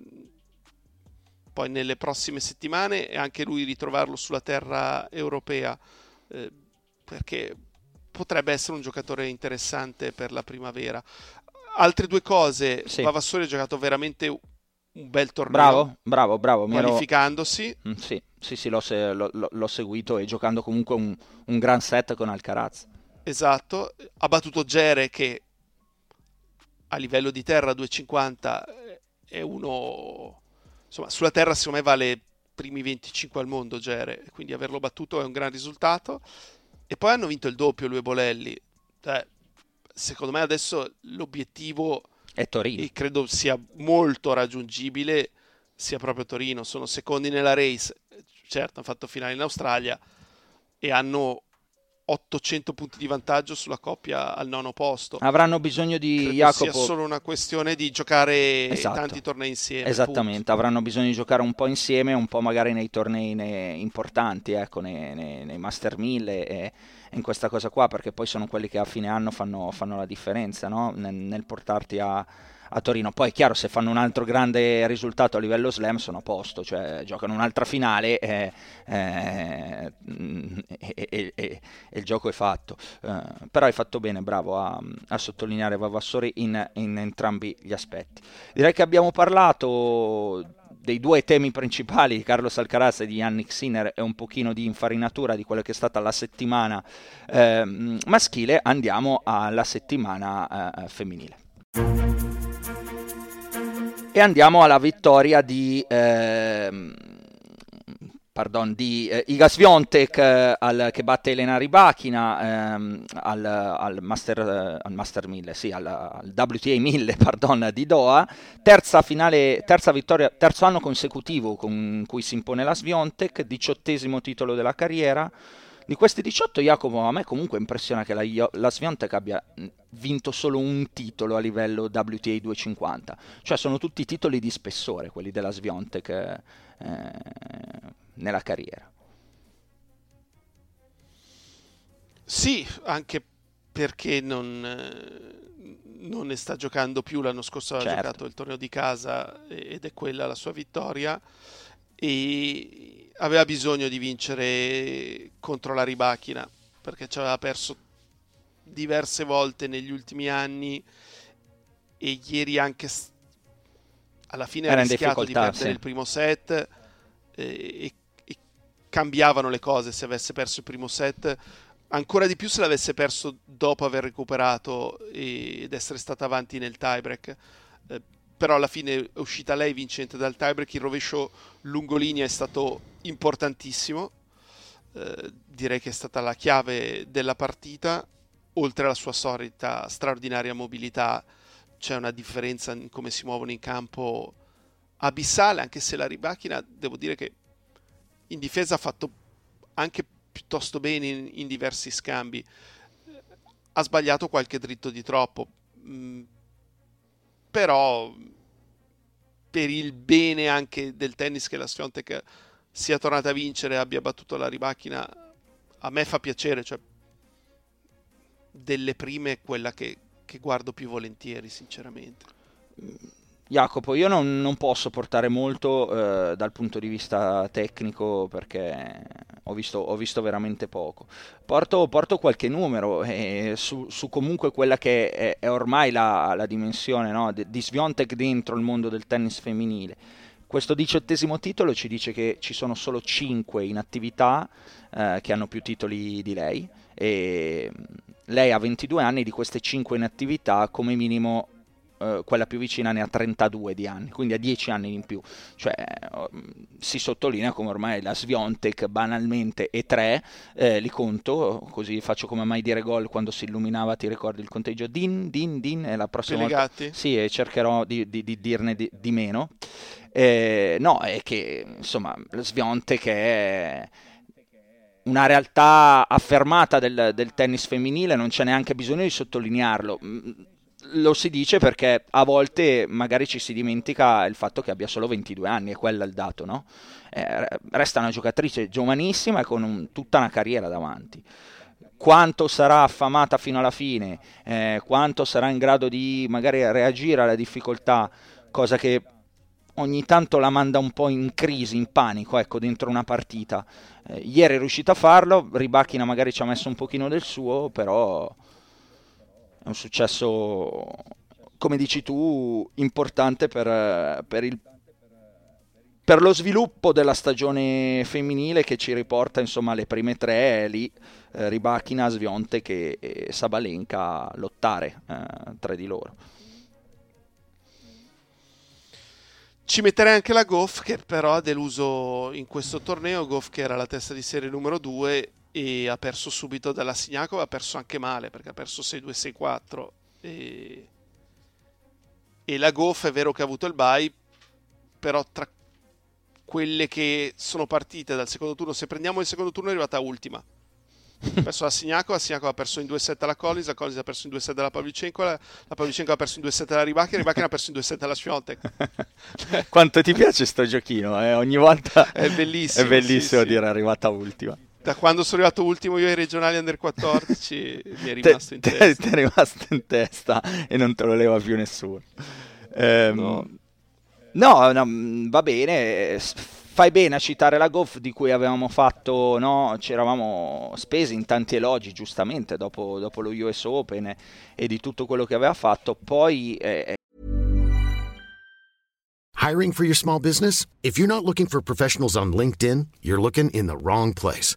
poi nelle prossime settimane e anche lui ritrovarlo sulla terra europea eh, perché potrebbe essere un giocatore interessante per la primavera. Altre due cose. Sì. Vavassori ha giocato veramente un bel torneo bravo bravo bravo qualificandosi ero... mm, sì sì, sì, l'ho, l'ho, l'ho, seguito e giocando comunque un, un gran set con Alcaraz. Esatto, ha battuto Gere che a livello di terra 2,50 è uno... Insomma, sulla terra secondo me vale primi 25 al mondo Gere, quindi averlo battuto è un gran risultato. E poi hanno vinto il doppio lui e Bolelli. Cioè, secondo me adesso l'obiettivo è Torino. E credo sia molto raggiungibile sia proprio Torino. Sono secondi nella race certo, hanno fatto finale in Australia e hanno 800 punti di vantaggio sulla coppia al nono posto. Avranno bisogno di Credo Jacopo. sia solo una questione di giocare esatto. tanti tornei insieme. Esattamente, punto. avranno bisogno di giocare un po' insieme, un po' magari nei tornei nei, importanti, ecco, nei, nei, nei Master 1000 e, in questa cosa qua, perché poi sono quelli che a fine anno fanno, fanno la differenza no? nel, nel portarti a a Torino. Poi è chiaro, se fanno un altro grande risultato a livello slam sono a posto, cioè giocano un'altra finale eh, eh, e, e, e, e, il gioco è fatto. Eh, però hai fatto bene, bravo a, a sottolineare Vavassori in, in entrambi gli aspetti. Direi che abbiamo parlato dei due temi principali di Carlos Alcaraz e di Yannick Sinner e un pochino di infarinatura di quella che è stata la settimana eh, maschile, andiamo alla settimana eh, femminile. E andiamo alla vittoria di... Eh, pardon, di eh, Iga Swiatek eh, al, che batte Elena Ribachina ehm, al, al, Master, eh, al Master 1000, sì, al, al, WTA 1000 pardon, di Doha, terza, finale, terza vittoria, terzo anno consecutivo con cui si impone la Swiatek, diciottesimo titolo della carriera. Di questi 18 Jacopo a me comunque impressiona che la, la Swiatek abbia vinto solo un titolo a livello WTA 250, cioè sono tutti titoli di spessore quelli della Swiatek eh, nella carriera. Sì, anche perché non, eh, non, ne sta giocando più. L'anno scorso certo. ha giocato il torneo di casa ed è quella la sua vittoria. E aveva bisogno di vincere contro la ribachina perché ci aveva perso diverse volte negli ultimi anni e ieri anche alla fine ha rischiato di perdere sì. il primo set eh, e cambiavano le cose se avesse perso il primo set, ancora di più se l'avesse perso dopo aver recuperato ed essere stata avanti nel tiebreak. Eh, però alla fine è uscita lei vincente dal tiebreak, il rovescio lungolinea è stato importantissimo, eh, direi che è stata la chiave della partita, oltre alla sua solita straordinaria mobilità c'è una differenza in come si muovono in campo abissale, anche se la ribacchina devo dire che in difesa ha fatto anche piuttosto bene in, in diversi scambi. Ha sbagliato qualche dritto di troppo, mm, però per il bene anche del tennis che la Sfiontek sia tornata a vincere e abbia battuto la ribacchina, a me fa piacere, cioè delle prime quella che, che guardo più volentieri, sinceramente. Jacopo, io non, non posso portare molto eh, dal punto di vista tecnico perché ho visto, ho visto veramente poco. Porto, porto, qualche numero eh, su, su, comunque quella che è, è ormai la, la dimensione no, di, di Sviontek dentro il mondo del tennis femminile. Questo diciottesimo titolo ci dice che ci sono solo 5 in attività eh, che hanno più titoli di lei e lei ha 22 anni, di queste 5 in attività come minimo eh, quella più vicina ne ha 32 di anni, quindi ha 10 anni in più. Cioè, eh, si sottolinea come ormai la Sviontek banalmente e 3, eh, li conto, così faccio come mai dire gol quando si illuminava, ti ricordi il conteggio? Din, din, din, e la prossima volta... Sì, e cercherò di, di, di dirne di, di meno. Eh, no, è che, insomma, la Sviontek è una realtà affermata del, del, tennis femminile, non c'è neanche bisogno di sottolinearlo lo si dice perché a volte magari ci si dimentica il fatto che abbia solo 22 anni, è quello il dato, no? Eh, resta una giocatrice giovanissima e con un, tutta una carriera davanti. Quanto sarà affamata fino alla fine, eh, quanto sarà in grado di magari reagire alla difficoltà, cosa che ogni tanto la manda un po' in crisi, in panico, ecco, dentro una partita. Eh, ieri è riuscita a farlo, Ribacchina magari ci ha messo un pochino del suo, però è un successo, come dici tu, importante per, per, il, per lo sviluppo della stagione femminile che ci riporta insomma alle prime tre lì, eh, Ribachina, Svionte e Sabalenka a lottare eh, tra di loro. Ci metterei anche la Goff che però ha deluso in questo torneo, Goff che era la testa di serie numero 2 e ha perso subito dalla Signakova, ha perso anche male perché ha perso 6-2-6-4 e... e la Goff è vero che ha avuto il bye, però tra quelle che sono partite dal secondo turno, se prendiamo il secondo turno è arrivata ultima. Ha perso la Signakova, la Signakova ha perso in 2-7 alla Collins, la Collins ha perso in 2-7 dalla Pavlicenko, la, la Pavlicenko ha perso in 2-7 alla Ribacchi, la Ribacchi ha perso in 2-7 alla Swiatek. Quanto ti piace sto giochino, eh? ogni volta è bellissimo. È bellissimo sì, dire sì. arrivata ultima da quando sono arrivato ultimo io ai regionali under 14 mi è rimasto te, in testa. Ti è rimasto in testa e non te lo leva più nessuno. Ehm, no. no. no, va bene. Fai bene a citare la Goff di cui avevamo fatto, no? Ci eravamo spesi in tanti elogi, giustamente, dopo, dopo lo US Open e, e, di tutto quello che aveva fatto. Poi eh, Hiring for your small business? If you're not looking for professionals on LinkedIn, you're looking in the wrong place.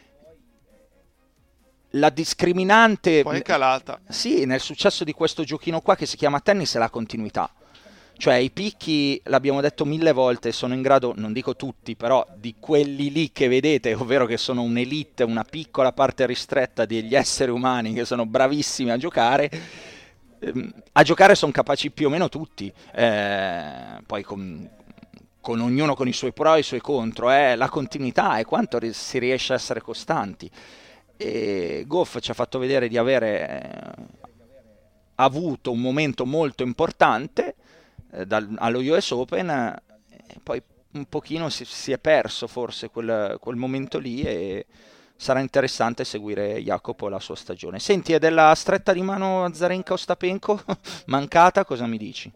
La discriminante... Poi è calata. Sì, nel successo di questo giochino qua che si chiama tennis è la continuità. Cioè i picchi, l'abbiamo detto mille volte, sono in grado, non dico tutti, però di quelli lì che vedete, ovvero che sono un'elite, una piccola parte ristretta degli esseri umani che sono bravissimi a giocare, ehm, a giocare sono capaci più o meno tutti. Eh, poi con, con, ognuno con i suoi pro e i suoi contro, eh, la continuità è quanto si riesce a essere costanti. E Goff ci ha fatto vedere di avere eh, avuto un momento molto importante eh, dal, allo US Open e poi un pochino si, si è perso forse quel, quel, momento lì e sarà interessante seguire Jacopo la sua stagione. Senti, è della stretta di mano a Zarenka Ostapenko mancata, cosa mi dici?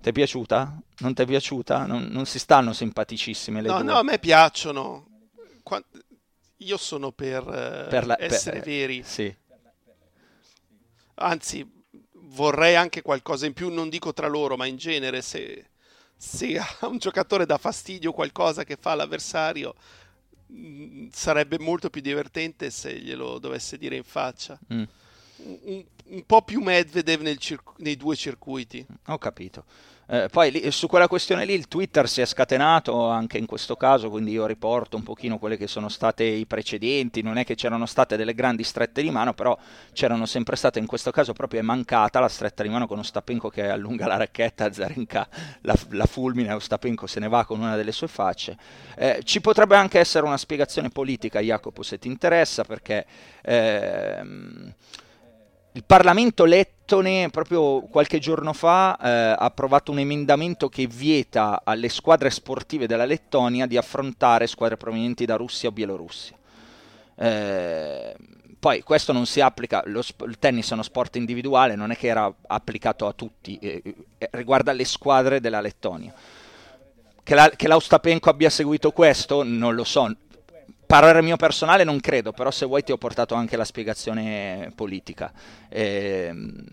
Ti è piaciuta? Non ti è piaciuta? Non, non, si stanno simpaticissime le no, due? No, a me piacciono. Quando... Io sono per, eh, per la, essere per, veri. Sì. Anzi, vorrei anche qualcosa in più, non dico tra loro, ma in genere se, se a un giocatore dà fastidio qualcosa che fa l'avversario, mm, sarebbe molto più divertente se glielo dovesse dire in faccia. Mm. Un, un, po' più Medvedev circu- nei due circuiti. Ho capito. Eh, poi lì, su quella questione lì il Twitter si è scatenato anche in questo caso, quindi io riporto un pochino quelle che sono state i precedenti, non è che c'erano state delle grandi strette di mano, però c'erano sempre state, in questo caso proprio è mancata la stretta di mano con Ostapenko che allunga la racchetta, Zarenka la, la fulmina, Ostapenko se ne va con una delle sue facce. Eh, ci potrebbe anche essere una spiegazione politica, Jacopo, se ti interessa, perché... Ehm, il Parlamento lettone proprio qualche giorno fa eh, ha approvato un emendamento che vieta alle squadre sportive della Lettonia di affrontare squadre provenienti da Russia o Bielorussia. Eh, poi questo non si applica, lo, il tennis è uno sport individuale, non è che era applicato a tutti, eh, eh riguarda le squadre della Lettonia. Che, la, che l'Austapenko abbia seguito questo non lo so, parere mio personale non credo, però se vuoi ti ho portato anche la spiegazione politica. E, ehm,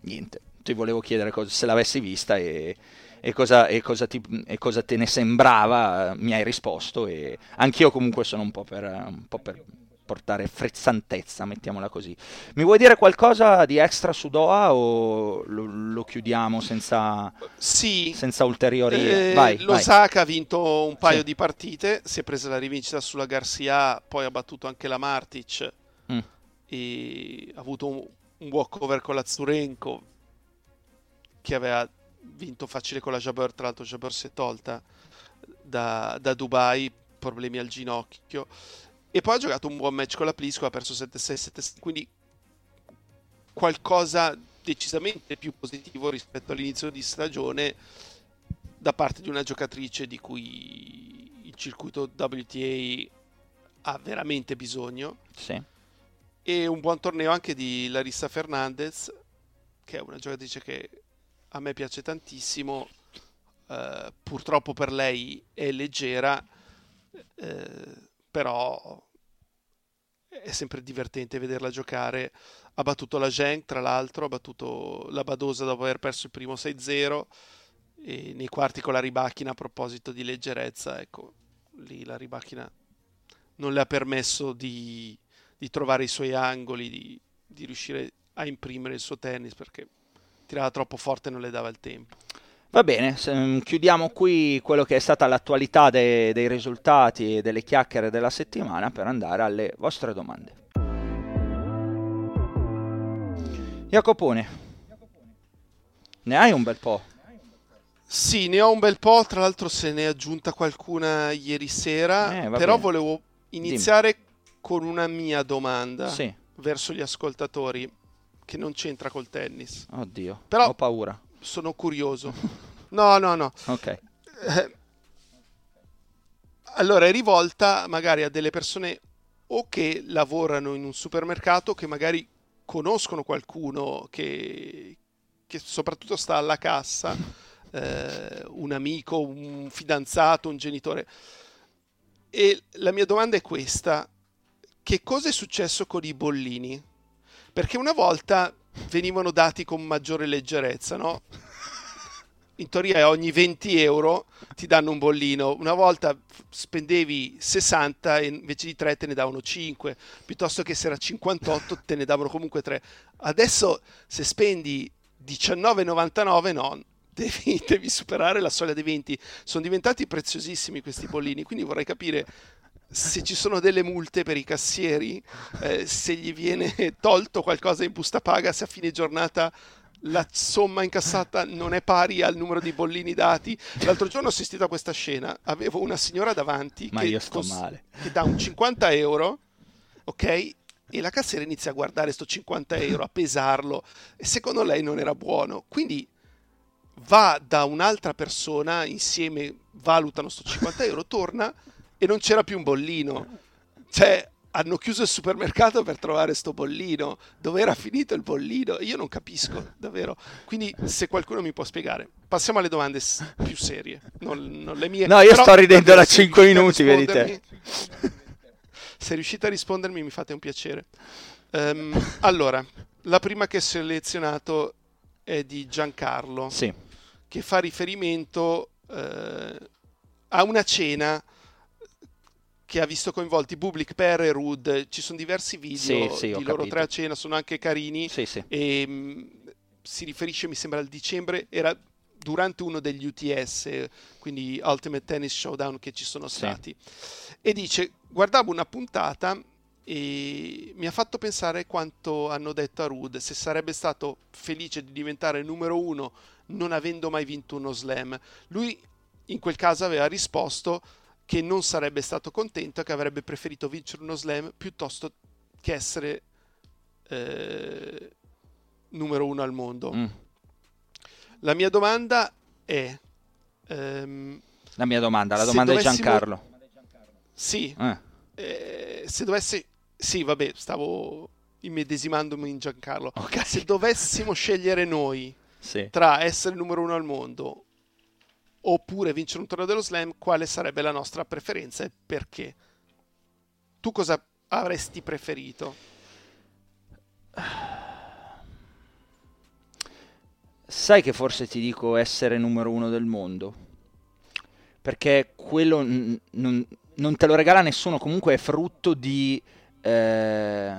niente, ti volevo chiedere cosa, se l'avessi vista e, e, cosa, e, cosa ti, e, cosa, te ne sembrava, mi hai risposto e anch'io comunque sono un po' per, un po per portare frizzantezza, mettiamola così. Mi vuoi dire qualcosa di extra su Doha o lo, lo chiudiamo senza, sì. senza ulteriori... Eh, vai, L'Osaka vai. ha vinto un paio sì. di partite, si è presa la rivincita sulla Garcia, poi ha battuto anche la Martic mm. e ha avuto un, un walkover con la Zurenko che aveva vinto facile con la Jabber, tra l'altro Jabber si è tolta da, da Dubai, problemi al ginocchio e poi ha giocato un buon match con la Plisco, ha perso 7-6, 7-6, quindi qualcosa decisamente più positivo rispetto all'inizio di stagione da parte di una giocatrice di cui il circuito WTA ha veramente bisogno. Sì. E un buon torneo anche di Larissa Fernandez, che è una giocatrice che a me piace tantissimo. Uh, purtroppo per lei è leggera. Uh, però è sempre divertente vederla giocare. Ha battuto la Genk, tra l'altro, ha battuto la Badosa dopo aver perso il primo 6-0 e nei quarti con la Ribacchina a proposito di leggerezza, ecco, lì la Ribacchina non le ha permesso di, di trovare i suoi angoli, di, di riuscire a imprimere il suo tennis perché tirava troppo forte e non le dava il tempo. Va bene, mm, chiudiamo qui quello che è stata l'attualità dei, dei risultati e delle chiacchiere della settimana per andare alle vostre domande. Jacopone, ne hai un bel po'? Sì, ne ho un bel po', tra l'altro se ne è aggiunta qualcuna ieri sera, eh, però bene. volevo iniziare Dimmi. con una mia domanda sì. verso gli ascoltatori che non c'entra col tennis. Oddio, però, ho paura sono curioso. No, no, no. Ok. Eh, allora è rivolta magari a delle persone o che lavorano in un supermercato che magari conoscono qualcuno che, che soprattutto sta alla cassa, eh, un amico, un fidanzato, un genitore. E la mia domanda è questa, che cosa è successo con i bollini? Perché una volta venivano dati con maggiore leggerezza, no? in teoria ogni 20 euro ti danno un bollino. Una volta spendevi 60 e invece di 3 te ne davano 5, piuttosto che se era 58 te ne davano comunque 3. Adesso se spendi 19,99 no, devi, devi superare la soglia dei 20. Sono diventati preziosissimi questi bollini, quindi vorrei capire se ci sono delle multe per i cassieri, eh, se gli viene tolto qualcosa in busta paga, se a fine giornata la somma incassata non è pari al numero di bollini dati. L'altro giorno ho assistito a questa scena, avevo una signora davanti che, male. che dà un 50 euro, ok? E la cassiera inizia a guardare sto 50 euro, a pesarlo, e secondo lei non era buono. Quindi va da un'altra persona, insieme valutano sto 50 euro, torna e non c'era più un bollino. Cioè, hanno chiuso il supermercato per trovare sto bollino. Dove era finito il bollino? Io non capisco, davvero. Quindi, se qualcuno mi può spiegare, passiamo alle domande più serie, non, non le mie. No, io Però, sto ridendo da se 5 riuscite a minuti, vedi te. Se riuscite a rispondermi, mi fate un piacere. Ehm, allora, la prima che ho selezionato è di Giancarlo Sì, che fa riferimento eh, a una cena che ha visto coinvolti Bublik, Per e Rud. Ci sono diversi video Sì, sì, di loro capito. tre a cena, sono anche carini. sì, sì. E mh, si riferisce, mi sembra, al dicembre, era durante uno degli UTS, quindi Ultimate Tennis Showdown che ci sono Sì. stati. E dice, guardavo una puntata e mi ha fatto pensare quanto hanno detto a Rud, se sarebbe stato felice di diventare numero uno non avendo mai vinto uno slam. Lui in quel caso aveva risposto che non sarebbe stato contento e che avrebbe preferito vincere uno slam piuttosto che essere eh, numero uno al mondo. Mm. La mia domanda è... ehm, La mia domanda, la domanda di Giancarlo. sì, Eh, eh, se dovessi... Sì, vabbè, stavo immedesimandomi in Giancarlo. Ok. Se dovessimo scegliere noi sì. tra essere numero uno al mondo oppure vincere un torneo dello slam, quale sarebbe la nostra preferenza e perché? Tu cosa avresti preferito? Sai che forse ti dico essere numero uno del mondo? Perché quello n- non, non te lo regala nessuno, comunque è frutto di, eh,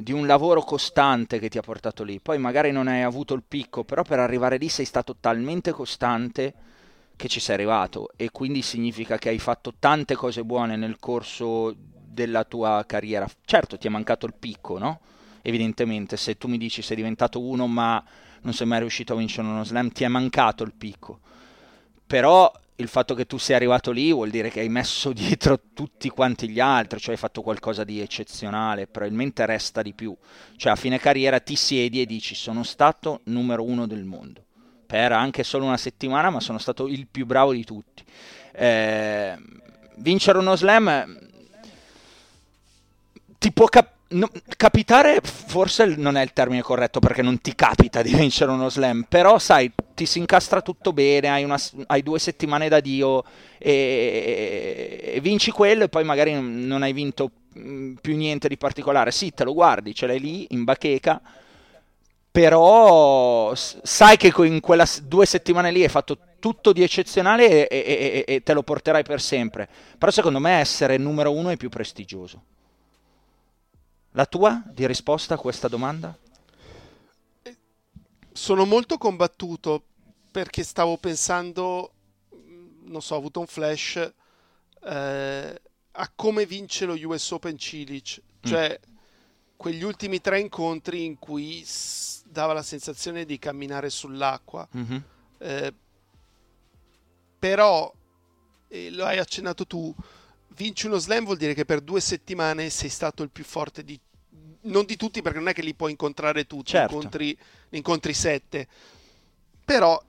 di un lavoro costante che ti ha portato lì. Poi magari non hai avuto il picco, però per arrivare lì sei stato talmente costante che ci sei arrivato e quindi significa che hai fatto tante cose buone nel corso della tua carriera. Certo, ti è mancato il picco, no? Evidentemente, se tu mi dici sei diventato uno ma non sei mai riuscito a vincere uno slam, ti è mancato il picco. Però il fatto che tu sia arrivato lì vuol dire che hai messo dietro tutti quanti gli altri, cioè hai fatto qualcosa di eccezionale, probabilmente resta di più. Cioè a fine carriera ti siedi e dici sono stato numero uno del mondo. Per anche solo una settimana, ma sono stato il più bravo di tutti. Eh, vincere uno slam ti può cap- no- capitare, forse non è il termine corretto perché non ti capita di vincere uno slam, però sai, ti si incastra tutto bene, hai, una hai due settimane da Dio e, e vinci quello e poi magari non hai vinto mh, più niente di particolare. Sì, te lo guardi, ce l'hai lì in bacheca, però sai che in quelle due settimane lì hai fatto tutto di eccezionale e, e- e- e te lo porterai per sempre. Però secondo me essere numero uno è più prestigioso. La tua di risposta a questa domanda? Sono molto combattuto perché stavo pensando, mh, non so, ho avuto un flash eh, a come vince lo US Open Cilic, cioè quegli ultimi tre incontri in cui s- dava la sensazione di camminare sull'acqua. Mhm. Eh, però, e lo hai accennato tu, vinci uno slam vuol dire che per due settimane sei stato il più forte di... Non di tutti perché non è che li puoi incontrare tutti, Certo. incontri, incontri sette. Però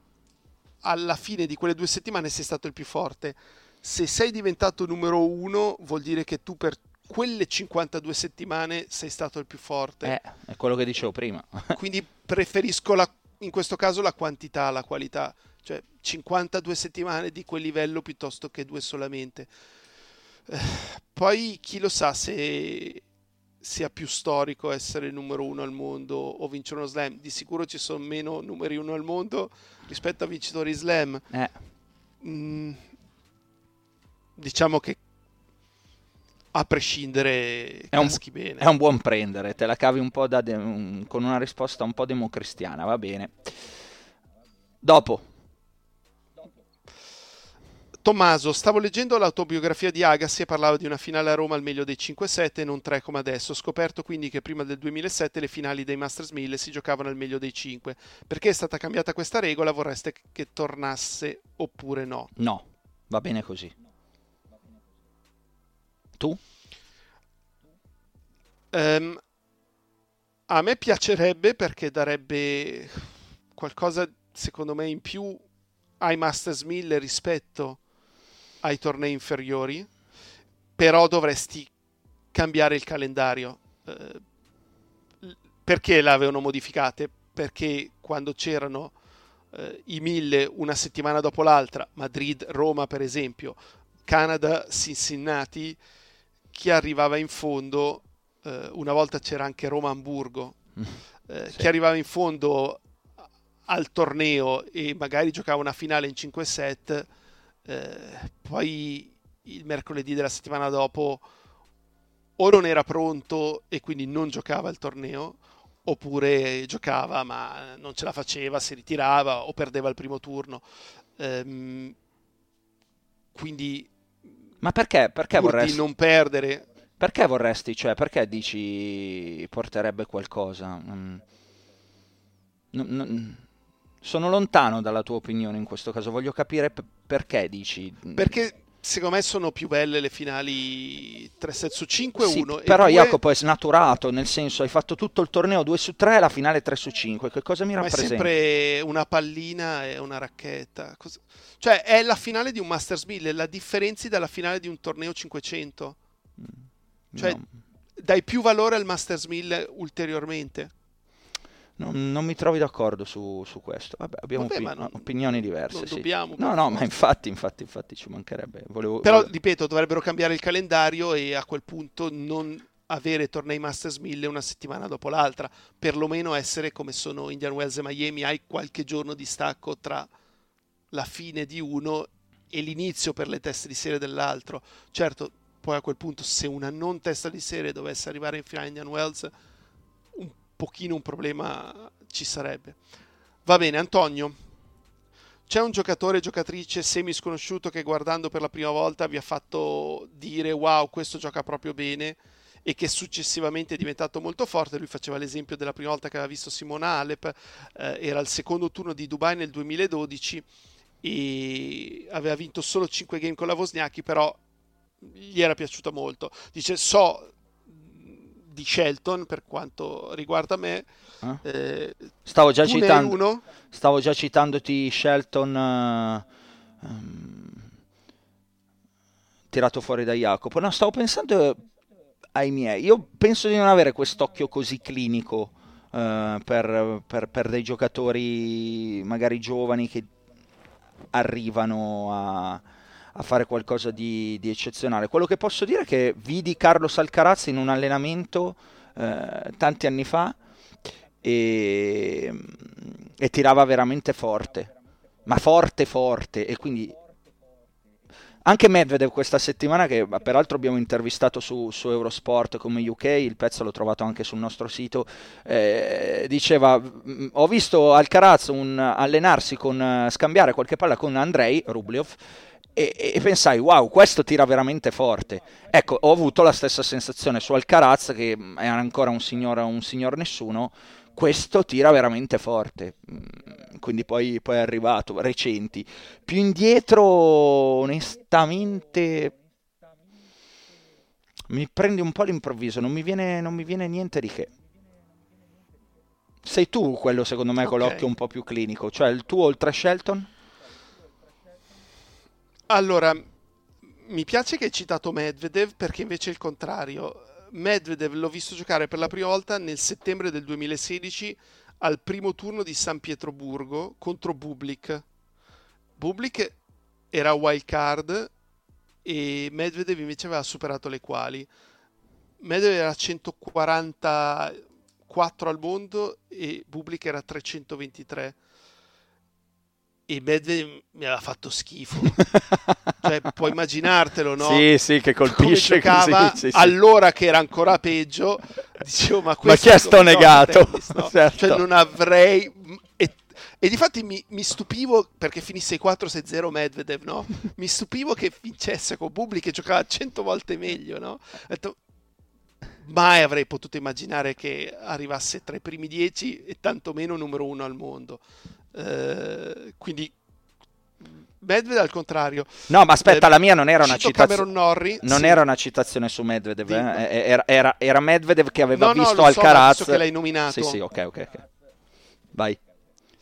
alla fine di quelle due settimane sei stato il più forte. se sei diventato numero uno vuol dire che tu per quelle 52 settimane sei stato il più forte. Eh, è quello che dicevo prima. Quindi preferisco la, in questo caso la quantità alla qualità, cioè 52 settimane di quel livello piuttosto che due solamente. Eh, poi chi lo sa se sia più storico essere il numero uno al mondo o vincere uno slam. Di sicuro ci sono meno numeri uno al mondo rispetto a vincitori slam. Eh. Mm, diciamo che a prescindere è un, bene. è un buon prendere, te la cavi un po' de- un, con una risposta un po' democristiana, va bene. Dopo. Tommaso, stavo leggendo l'autobiografia di Agassi e parlava di una finale a Roma al meglio dei 5-7 e non 3 come adesso. Ho scoperto quindi che prima del 2007 le finali dei Masters 1000 si giocavano al meglio dei 5. Perché è stata cambiata questa regola? Vorreste che tornasse oppure no? No, va bene così. Tu? Um, a me piacerebbe perché darebbe qualcosa, secondo me, in più ai Masters 1000 rispetto ai tornei inferiori, però dovresti cambiare il calendario. Eh, perché l'avevano modificate? Perché quando c'erano eh, i 1000 una settimana dopo l'altra, Madrid, Roma per esempio, Canada, Cincinnati, chi arrivava in fondo, eh, una volta c'era anche Roma-Hamburgo, mm. eh, sì. chi arrivava in fondo al torneo e magari giocava una finale in 5 set, eh, poi il mercoledì della settimana dopo o non era pronto e quindi non giocava il torneo, oppure giocava ma non ce la faceva, si ritirava o perdeva il primo turno. Ehm, quindi ma perché, perché vorresti... non perdere. Perché vorresti, cioè, perché dici porterebbe qualcosa? Mm. Non, non, sono lontano dalla tua opinione in questo caso, voglio capire p- perché dici... Perché secondo me sono più belle le finali 3 set su 5 sì, 1 però due... Jacopo è snaturato nel senso hai fatto tutto il torneo 2 su 3 la finale 3 su 5 che cosa mi Ma rappresenta? è sempre una pallina e una racchetta. Cosa... cioè è la finale di un Masters 1000 la differenzi dalla finale di un torneo 500 mm, cioè no. dai più valore al Masters 1000 ulteriormente non, non, mi trovi d'accordo su, su questo. Vabbè, abbiamo Vabbè, opi- non, opinioni diverse. Sì. dobbiamo. No, no, ma infatti, infatti, infatti ci mancherebbe. Volevo, Però, volevo... ripeto, dovrebbero cambiare il calendario e a quel punto non avere tornei Masters 1000 una settimana dopo l'altra. Perlomeno essere come sono Indian Wells e Miami, hai qualche giorno di stacco tra la fine di uno e l'inizio per le teste di serie dell'altro. Certo, poi a quel punto se una non testa di serie dovesse arrivare in finale Indian Wells pochino un problema ci sarebbe. Va bene, Antonio. C'è un giocatore giocatrice semi sconosciuto che guardando per la prima volta vi ha fatto dire wow, questo gioca proprio bene e che successivamente è diventato molto forte. Lui faceva l'esempio della prima volta che aveva visto Simona Alep, eh, era il secondo turno di Dubai nel 2012 e aveva vinto solo 5 game con la Wozniacki, però gli era piaciuta molto. Dice so di Shelton per quanto riguarda me. Eh? Eh, stavo, già citando, stavo già citandoti Shelton uh, um, tirato fuori da Jacopo. No, stavo pensando ai miei. Io penso di non avere quest'occhio così clinico uh, per, per, per dei giocatori magari giovani che arrivano a a fare qualcosa di, di, eccezionale. Quello che posso dire è che vidi Carlos Alcaraz in un allenamento eh, tanti anni fa e, e, tirava veramente forte, ma forte forte e quindi anche Medvedev questa settimana che peraltro abbiamo intervistato su, su, Eurosport come UK, il pezzo l'ho trovato anche sul nostro sito, eh, diceva ho visto Alcaraz un, allenarsi con, scambiare qualche palla con Andrei Rublev e, e, pensai wow questo tira veramente forte. Ecco ho avuto la stessa sensazione su Alcaraz che era ancora un signor, un signor nessuno. Questo tira veramente forte. Quindi poi, poi è arrivato recenti. Più indietro onestamente mi prendi un po' l'improvviso non mi viene, non mi viene niente di che. Sei tu quello secondo me con okay. l'occhio un po' più clinico. Cioè il tuo oltre Shelton allora, mi piace che hai citato Medvedev perché invece è il contrario. Medvedev l'ho visto giocare per la prima volta nel settembre del 2016 al primo turno di San Pietroburgo contro Bublik. Bublik era wild card e Medvedev invece aveva superato le quali. Medvedev era 144 al mondo e Bublik era 323 e Medvedev mi aveva fatto schifo. cioè, puoi immaginartelo, no? Sì, sì, che colpisce così, sì, sì. allora che era ancora peggio, dicevo, ma Ma questo chi è sto negato? tennis, no? Certo. Cioè, non avrei... E, e difatti mi, mi stupivo, perché finisse 4-6-0 Medvedev, no? Mi stupivo che vincesse con Bubli che giocava 100 volte meglio, no? Ho detto, mai avrei potuto immaginare che arrivasse tra i primi 10 e tantomeno numero uno al mondo. Eh, quindi Medvedev al contrario. No, ma aspetta, Eh, la mia non era una citazione. Norrie, Non sì. era una citazione su Medvedev, Dimmi. eh? era, era- era Medvedev che aveva No, no, visto so, ma Alcaraz. visto che l'hai nominato. Sì, sì, ok, ok. ok. Vai.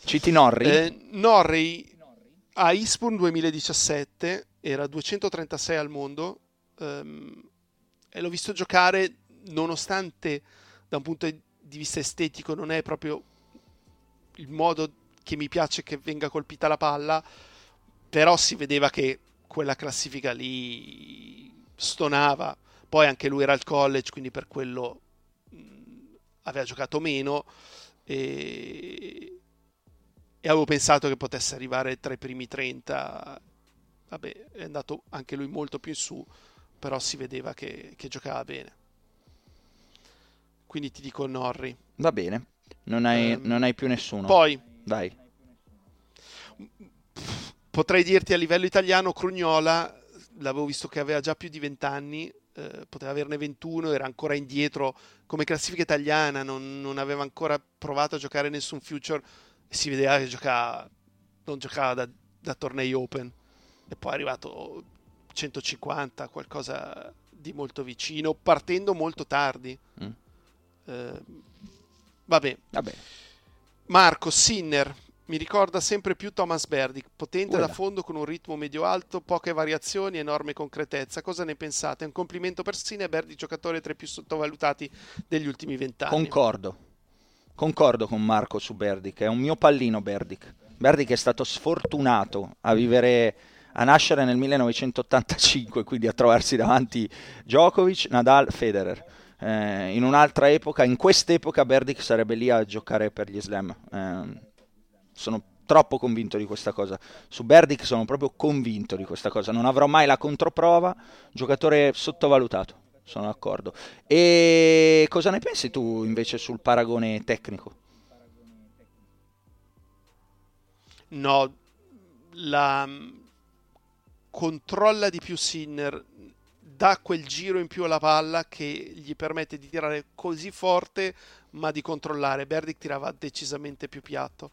Citi Norri? Eh, Norrie a Eastbourne 2017 era 236 al mondo ehm, e l'ho visto giocare nonostante da un punto di vista estetico non è proprio il modo che mi piace che venga colpita la palla, però si vedeva che quella classifica lì stonava. Poi anche lui era al college, quindi per quello mh, aveva giocato meno e, e avevo pensato che potesse arrivare tra i primi 30. Vabbè, è andato anche lui molto più in su, però si vedeva che, che giocava bene. Quindi ti dico Norri. Va bene. Non hai, Ehm, non hai più nessuno. Poi Vai. potrei dirti a livello italiano Crugnola, l'avevo visto che aveva già più di 20 anni, eh, poteva averne 21, era ancora indietro come classifica italiana, non, non aveva ancora provato a giocare nessun future e si vedeva che giocava, non giocava da, da tornei open e poi è arrivato 150, qualcosa di molto vicino, partendo molto tardi. Mm. Eh, vabbè, Vabbè. Marco Sinner mi ricorda sempre più Thomas Berdick, potente Uela. da fondo con un ritmo medio-alto, poche variazioni, enorme concretezza. Cosa ne pensate? Un complimento per Sinner, Berdick giocatore tra i più sottovalutati degli ultimi vent'anni. Concordo. Concordo con Marco su Berdic. È un mio pallino Berdic. Berdic è stato sfortunato a vivere, a nascere nel 1985, quindi a trovarsi davanti Djokovic, Nadal, Federer. Eh, in un'altra epoca, in quest'epoca Berdic sarebbe lì a giocare per gli slam. Eh, sono troppo convinto di questa cosa. Su Berdic sono proprio convinto di questa cosa. Non avrò mai la controprova. Giocatore sottovalutato. Sono d'accordo. E cosa ne pensi tu invece sul paragone tecnico? No, la mm, controlla di più Sinner, dà quel giro in più alla palla che gli permette di tirare così forte, ma di controllare. Berdic tirava decisamente più piatto.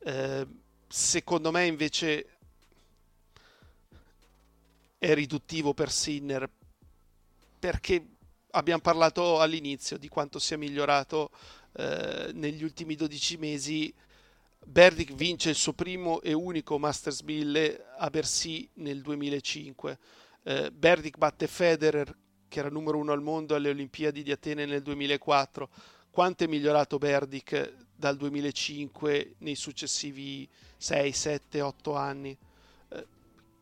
Eh, secondo me invece è riduttivo per Sinner perché abbiamo parlato all'inizio di quanto sia migliorato eh, negli ultimi 12 mesi. Berdic vince il suo primo e unico Masters 1000 a Bercy nel 2005. Eh, Berdic batte Federer, che era numero uno al mondo alle Olimpiadi di Atene nel 2004. Quanto è migliorato Berdic dal 2005 nei successivi 6, 7, 8 anni? Eh,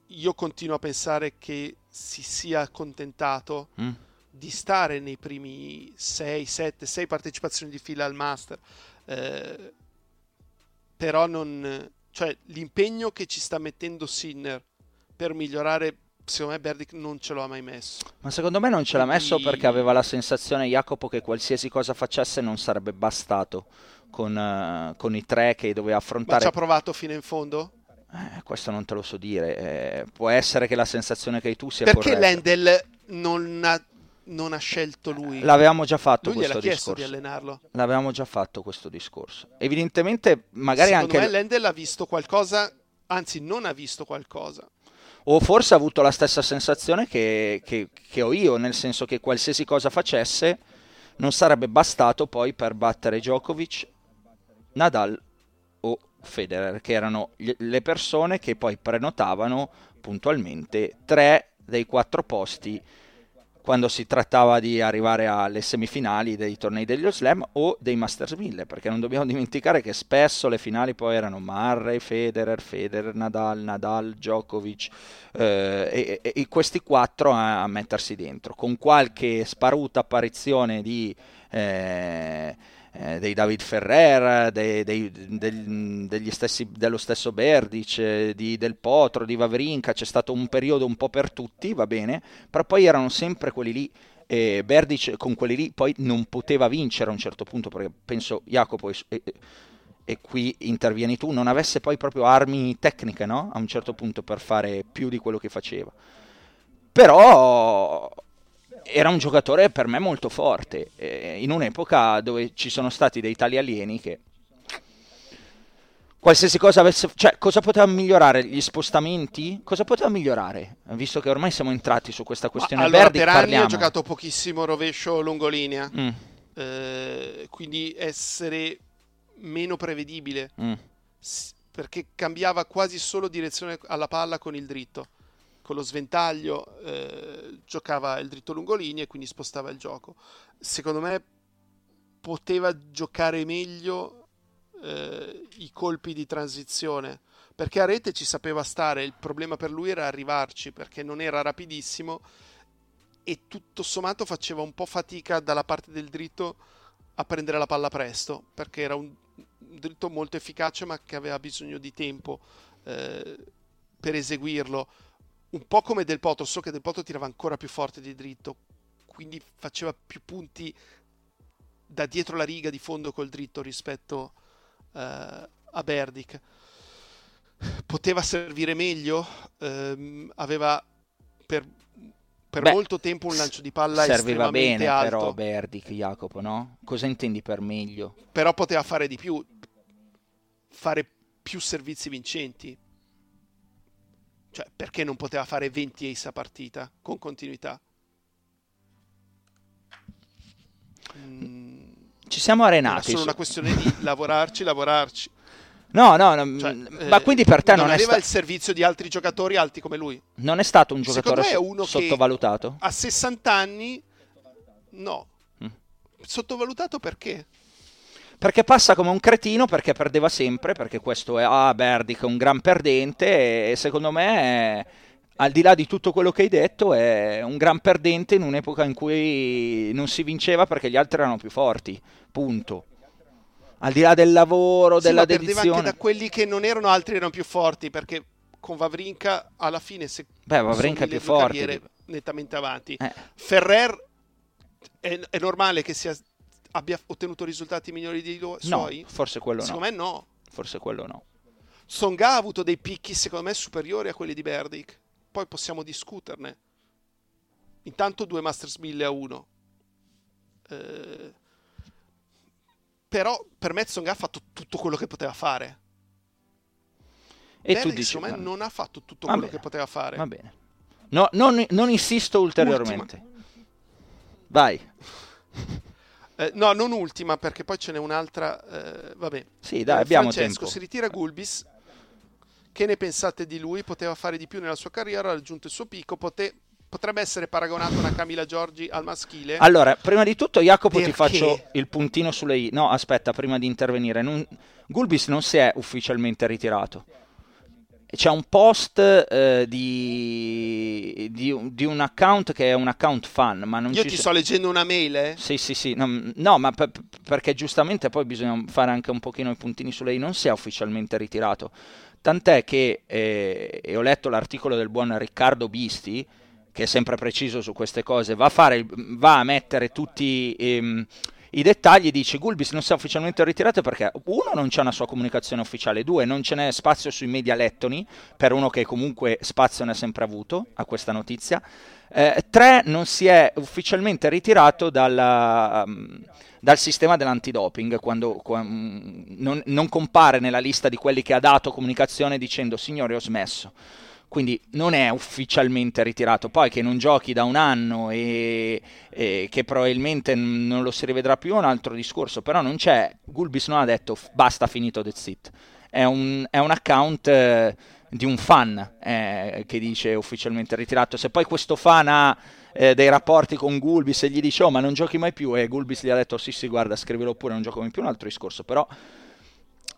io continuo a pensare che si sia accontentato Mm? di stare nei primi 6, 7, 6 partecipazioni di fila al Master. Eh, però non... Cioè, l'impegno che ci sta mettendo Sinner per migliorare, secondo me Berdic non ce l'ha mai messo. Ma secondo me non ce l'ha messo Quindi- perché aveva la sensazione Jacopo che qualsiasi cosa facesse non sarebbe bastato con, eh, con i tre che doveva Ma ci affrontare. ha provato fino in fondo? Eh, questo non te lo so dire. eh, può essere che la sensazione che hai tu sia Perché corretta. Lendl non ha, non ha scelto lui? L'avevamo già fatto lui questo chiesto discorso. di allenarlo. L'avevamo già fatto questo discorso. Evidentemente, magari Secondo anche. me Lendl ha visto qualcosa, anzi non ha visto qualcosa. O forse ha avuto la stessa sensazione che, che- che ho io, nel senso che qualsiasi cosa facesse non sarebbe bastato poi per battere Djokovic, Nadal o Federer, che erano le persone che poi prenotavano puntualmente tre dei quattro posti quando si trattava di arrivare alle semifinali dei tornei degli Slam o dei Masters 1000, perché non dobbiamo dimenticare che spesso le finali poi erano Murray, Federer, Federer, Nadal, Nadal, Djokovic eh, e, e, questi quattro a, a, mettersi dentro, con qualche sparuta apparizione di... Eh, eh, dei David Ferrer, dei, dei, dei, stessi, dello stesso Berdic, di Del Potro, di Vavrinka, c'è stato un periodo un po' per tutti, va bene, però poi erano sempre quelli lì. E Berdic con quelli lì poi non poteva vincere a un certo punto, perché penso Jacopo e, e, e qui intervieni tu, non avesse poi proprio armi tecniche no? a un certo punto per fare più di quello che faceva. Però era un giocatore per me molto forte, eh, in un'epoca dove ci sono stati dei tali alieni che qualsiasi cosa avesse... Cioè, cosa poteva migliorare? Gli spostamenti? Cosa poteva migliorare? Visto che ormai siamo entrati su questa questione. allora, Verdi, per anni parliamo. ha giocato pochissimo rovescio lungolinea, mm. eh, quindi essere meno prevedibile, mm. perché cambiava quasi solo direzione alla palla con il dritto con lo sventaglio eh, giocava il dritto lungolinea e quindi spostava il gioco. Secondo me poteva giocare meglio eh, i colpi di transizione perché a rete ci sapeva stare, il problema per lui era arrivarci perché non era rapidissimo e tutto sommato faceva un po' fatica dalla parte del dritto a prendere la palla presto perché era un dritto molto efficace ma che aveva bisogno di tempo eh, per eseguirlo un po' come Del Potro, so che Del Potro tirava ancora più forte di dritto, quindi faceva più punti da dietro la riga di fondo col dritto rispetto uh, a Berdic. Poteva servire meglio, uh, aveva per, per Beh, molto tempo un lancio di palla serviva bene alto. però Berdic, Jacopo, no? Cosa intendi per meglio? Però poteva fare di più, fare più servizi vincenti, cioè, perché non poteva fare 20 ace a partita con continuità? Mm. Ci siamo arenati. È solo una questione di lavorarci, lavorarci. No, no, no cioè, ma eh, quindi per te non, non aveva sta... il servizio di altri giocatori alti come lui. Non è stato un giocatore so- sottovalutato? a 60 anni no. Mm. Sottovalutato perché? Perché passa come un cretino perché perdeva sempre, perché questo è ah, Berdic è un gran perdente e secondo me è, al di là di tutto quello che hai detto è un gran perdente in un'epoca in cui non si vinceva perché gli altri erano più forti, punto. Al di là del lavoro, sì, della dedizione. perdeva anche da quelli che non erano altri erano più forti perché con Vavrinka alla fine se Beh, Vavrinka è più forte nettamente avanti. Eh. Ferrer è, è normale che sia abbia ottenuto risultati migliori di lui, suoi? No, forse quello secondo no. me no. Forse quello no. Songa ha avuto dei picchi secondo me superiori a quelli di Berdic. Poi possiamo discuterne. Intanto due Masters 1000 a 1. Eh, però per me Songa ha fatto tutto quello che poteva fare. E Berdic, tu dici, secondo me non ha fatto tutto quello bene, che poteva fare. Va bene. No, non, non insisto ulteriormente. Ultima. Vai. Eh, no, non ultima, perché poi ce n'è un'altra. Eh, vabbè. Sì, dai, abbiamo Francesco tempo. si ritira Gulbis. Che ne pensate di lui? Poteva fare di più nella sua carriera, ha raggiunto il suo picco, pote... potrebbe essere paragonato a una Camila Giorgi al maschile. Allora, prima di tutto, Jacopo, perché? ti faccio il puntino sulle i. No, aspetta, prima di intervenire. Non... Gulbis non si è ufficialmente ritirato c'è un post eh, di, di, di, un account che è un account fan. Ma non Io ti so... sto leggendo una mail, eh? Sì, sì, sì. No, no ma per, perché giustamente poi bisogna fare anche un pochino i puntini su lei. Non si è ufficialmente ritirato. Tant'è che, eh, e ho letto l'articolo del buon Riccardo Bisti, che è sempre preciso su queste cose, va a, fare, va a mettere tutti... Ehm, i dettagli dice Gulbis non si è ufficialmente ritirato perché uno non c'è una sua comunicazione ufficiale, due non ce n'è spazio sui media lettoni per uno che comunque spazio ne ha sempre avuto a questa notizia, eh, tre non si è ufficialmente ritirato dalla, um, dal sistema dell'antidoping quando, quando non, non compare nella lista di quelli che ha dato comunicazione dicendo signore ho smesso quindi non è ufficialmente ritirato. Poi che non giochi da un anno e, e, che probabilmente non lo si rivedrà più è un altro discorso, però non c'è, Gulbis non ha detto basta finito that's it, è un, è un account eh, di un fan eh, che dice ufficialmente ritirato. Se poi questo fan ha eh, dei rapporti con Gulbis e gli dice oh ma non giochi mai più e Gulbis gli ha detto sì sì guarda scrivilo pure non gioco mai più, un altro discorso, però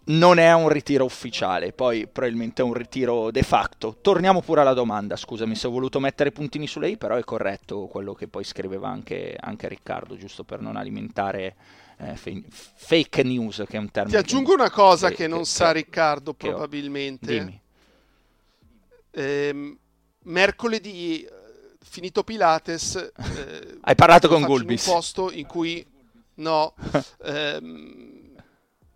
non è un ritiro ufficiale, poi probabilmente è un ritiro de facto. Torniamo pure alla domanda, scusami se ho voluto mettere puntini su lei, però è corretto quello che poi scriveva anche, anche Riccardo, giusto per non alimentare eh, fake news, che è un termine. Ti aggiungo una cosa che, che non che, sa Riccardo probabilmente. Dimmi. Eh, mercoledì, finito Pilates, eh, hai parlato con Gulbis. un posto in cui no. ehm,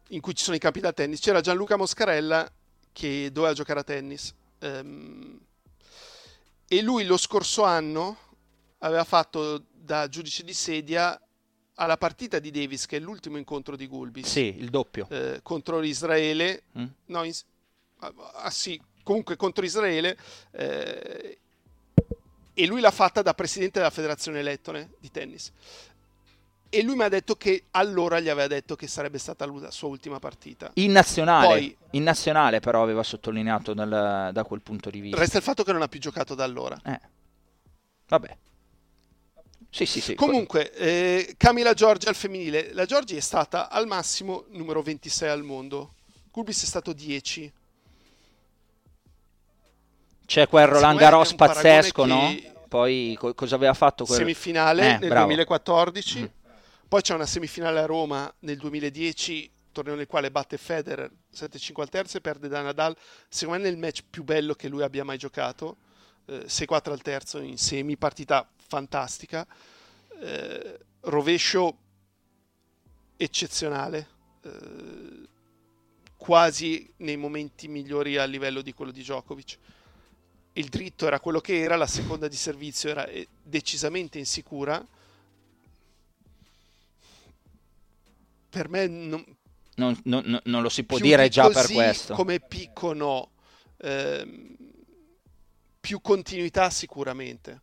in cui ci sono i campi da tennis, c'era Gianluca Moscarella che doveva giocare a tennis. Um, e lui lo scorso anno aveva fatto da giudice di sedia alla partita di Davis, che è l'ultimo incontro di Gulbis. Sì, il doppio. Eh, contro Israele. Mm? No, in, ah, ah, sì, comunque contro Israele. Eh, e lui l'ha fatta da presidente della federazione lettone di tennis e lui mi ha detto che allora gli aveva detto che sarebbe stata la sua ultima partita. In nazionale, Poi, in nazionale però aveva sottolineato dal, da quel punto di vista. Resta il fatto che non ha più giocato da allora. Eh. Vabbè. Sì, sì, sì. Comunque, eh, Camila Giorgi al femminile. La Giorgi è stata al massimo numero 26 al mondo. Gulbis è stato 10. C'è quel Roland Garros pazzesco, che... no? Poi co- cosa aveva fatto? Quel... Semifinale eh, nel bravo. 2014. Mm poi c'è una semifinale a Roma nel 2010, torneo nel quale batte Federer 7-5 al terzo e perde da Nadal. Secondo me è il match più bello che lui abbia mai giocato. Eh, 6-4 al terzo in semi, partita fantastica. Eh, rovescio eccezionale. Eh, quasi nei momenti migliori a livello di quello di Djokovic. Il dritto era quello che era, la seconda di servizio era eh, decisamente insicura per me non, non, non, non lo si può dire già per questo. Come picco no, eh, più continuità sicuramente.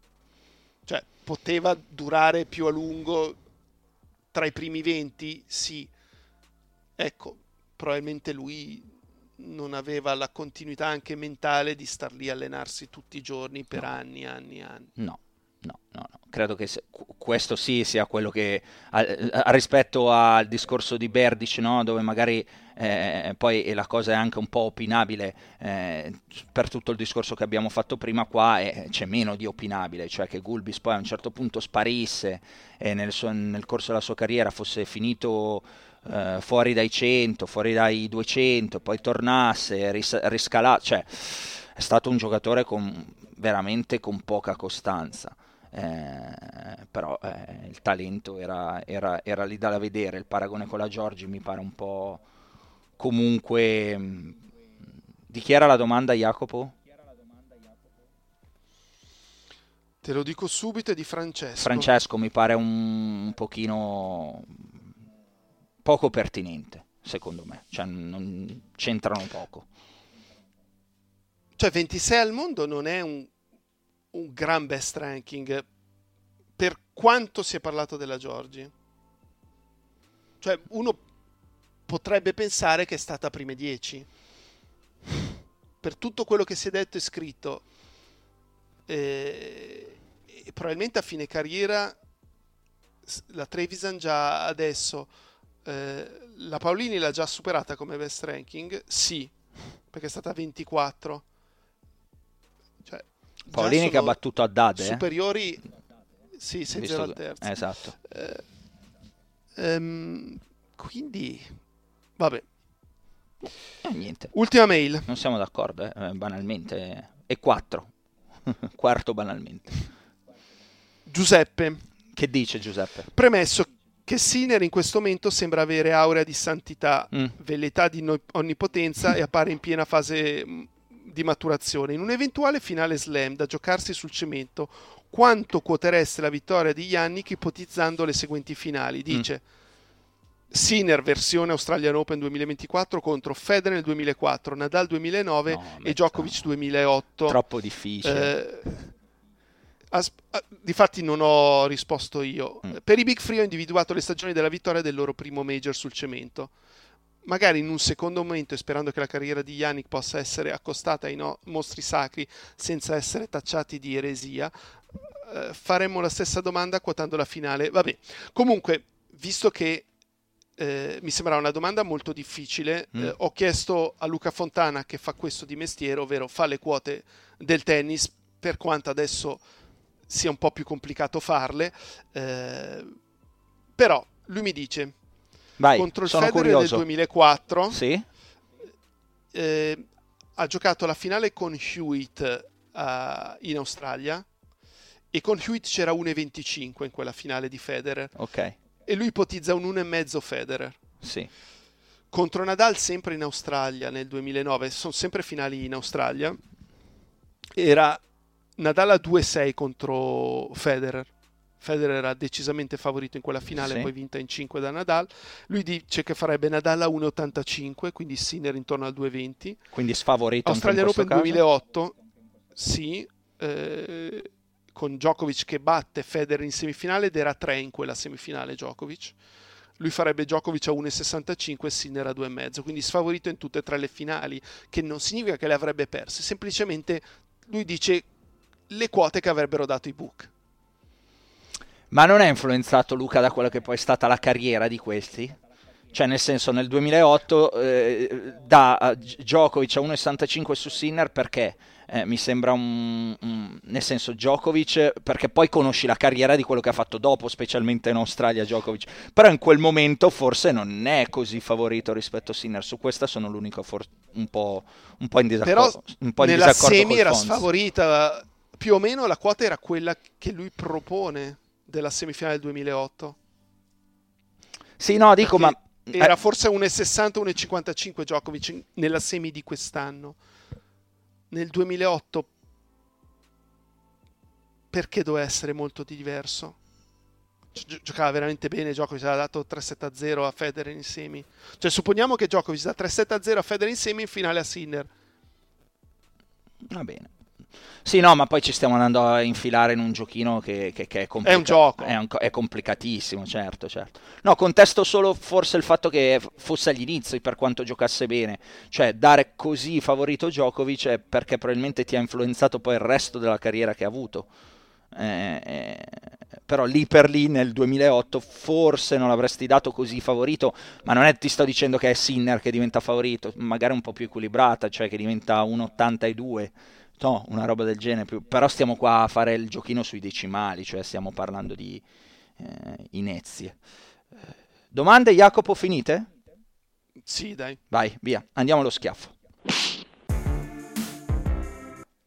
Cioè, poteva durare più a lungo tra i primi 20? Sì. Ecco, probabilmente lui non aveva la continuità anche mentale di star lì a allenarsi tutti i giorni per no. anni, anni, anni. No, no, no, no. credo che se, questo sì sia quello che a, a, rispetto al discorso di Berdic, no? dove magari eh, poi la cosa è anche un po' opinabile eh, per tutto il discorso che abbiamo fatto prima qua eh, c'è meno di opinabile, cioè che Gulbis poi a un certo punto sparisse e nel, suo, nel corso della sua carriera fosse finito eh, fuori dai 100, fuori dai 200, poi tornasse, ris- riscalasse, cioè è stato un giocatore con, veramente con poca costanza eh, però eh, il talento era, era, era, lì da vedere, il paragone con la Giorgi mi pare un po' comunque... Mm, di chi era la domanda Jacopo? Te lo dico subito, è di Francesco. Francesco mi pare un, un pochino poco pertinente, secondo me, cioè non c'entrano poco. Cioè 26 al mondo non è un un gran best ranking per quanto si è parlato della Giorgi. Cioè, uno potrebbe pensare che è stata prime 10. Per tutto quello che si è detto e scritto. E, e probabilmente a fine carriera la Trevisan già adesso eh, la Paolini l'ha già superata come best ranking? Sì, perché è stata 24 Paolini che ha battuto a Dade. Eh? Superiori, eh? sì, 6-0 al terzo. Esatto. Eh, ehm, quindi, vabbè. Eh, niente. Ultima mail. Non siamo d'accordo, eh, banalmente. E 4. Quarto banalmente. Giuseppe. Che dice Giuseppe? Premesso che Sinner in questo momento sembra avere aurea di santità, mm. velleità di onnipotenza e appare in piena fase mm, di maturazione. In un eventuale finale slam da giocarsi sul cemento, quanto quotereste la vittoria di Yannick ipotizzando le seguenti finali? Mm. Dice mm. Sinner versione Australian Open 2024 contro Federer nel 2004, Nadal 2009 no, e Djokovic 2008. Troppo difficile. Eh, as- difatti non ho risposto io. Mm. Per i Big Free ho individuato le stagioni della vittoria del loro primo major sul cemento. Magari in un secondo momento e sperando che la carriera di Yannick possa essere accostata ai no- mostri sacri senza essere tacciati di eresia, eh, faremmo la stessa domanda quotando la finale. Vabbè, comunque, visto che eh, mi sembra una domanda molto difficile, mm. eh, ho chiesto a Luca Fontana che fa questo di mestiere, ovvero fa le quote del tennis, per quanto adesso sia un po' più complicato farle, eh, però lui mi dice Vai, contro il Federer curioso. del 2004 Sì? eh, ha giocato la finale con Hewitt eh, in Australia e con Hewitt c'era 1,25 in quella finale di Federer Ok, e lui ipotizza un 1,5 Federer sì. contro Nadal sempre in Australia nel 2009 sono sempre finali in Australia era Nadal a 2-6 contro Federer Federer era decisamente favorito in quella finale Sì. poi vinta in 5 da Nadal lui dice che farebbe Nadal a 1,85 quindi Sinner intorno al 2,20 Quindi sfavorito questo Open caso? 2008 sì eh, con Djokovic che batte Federer in semifinale ed era 3 in quella semifinale Djokovic lui farebbe Djokovic a 1,65 e Sinner a 2,5 quindi sfavorito in tutte e tre le finali che non significa che le avrebbe perse semplicemente lui dice le quote che avrebbero dato i book Ma non è influenzato Luca da quella che poi è stata la carriera di questi? Cioè, nel senso, nel 2008 eh, da Djokovic a 1,65 su Sinner perché eh, mi sembra un, un- Nel senso, Djokovic, perché poi conosci la carriera di quello che ha fatto dopo, specialmente in Australia Djokovic. Però in quel momento forse non è così favorito rispetto a Sinner. Su questa sono l'unico for- un, po', un po' in però disaccordo. un po' in nella disaccordo semi era sfavorita più o meno la quota era quella che lui propone della semifinale del 2008 Sì, no, dico, ma... Era eh, forse 1,60, 1,55 Djokovic nella semi di quest'anno. Nel 2008 perché doveva essere molto diverso? Gi- giocava veramente bene Djokovic, aveva dato 3-7-0 a Federer in semi. Cioè supponiamo che Djokovic da 3-7-0 a Federer in semi in finale a Sinner. Va bene. Sì, no, ma poi ci stiamo andando a infilare in un giochino che, che- che è complicato. È un gioco. È, un- è complicatissimo, certo, certo. No, contesto solo forse il fatto che fosse agli inizi per quanto giocasse bene. Cioè, dare così favorito Djokovic è perché probabilmente ti ha influenzato poi il resto della carriera che ha avuto. Eh, eh, però lì per lì nel 2008 forse non l'avresti dato così favorito, ma non è ti sto dicendo che è Sinner che diventa favorito, magari un po' più equilibrata, cioè che diventa 1,82. No, una roba del genere, però stiamo qua a fare il giochino sui decimali, cioè stiamo parlando di eh, inezie. Domande, Jacopo, finite? Sì, dai. Vai, via, andiamo allo schiaffo.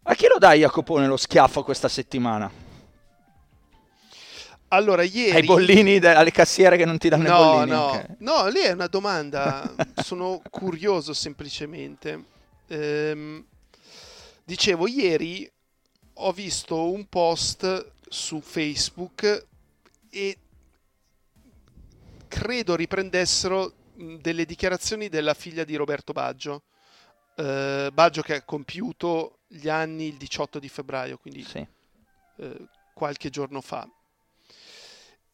A chi lo dai, Jacopone, lo schiaffo questa settimana? Allora, ieri... Ai bollini, de- alle cassiere che non ti danno i No, bollini? no, ok. no, lì è una domanda. Sono curioso semplicemente. Ehm, dicevo, ieri ho visto un post su Facebook e credo riprendessero delle dichiarazioni della figlia di Roberto Baggio. Eh, Baggio che ha compiuto gli anni il 18 di febbraio, quindi Sì. eh, qualche giorno fa.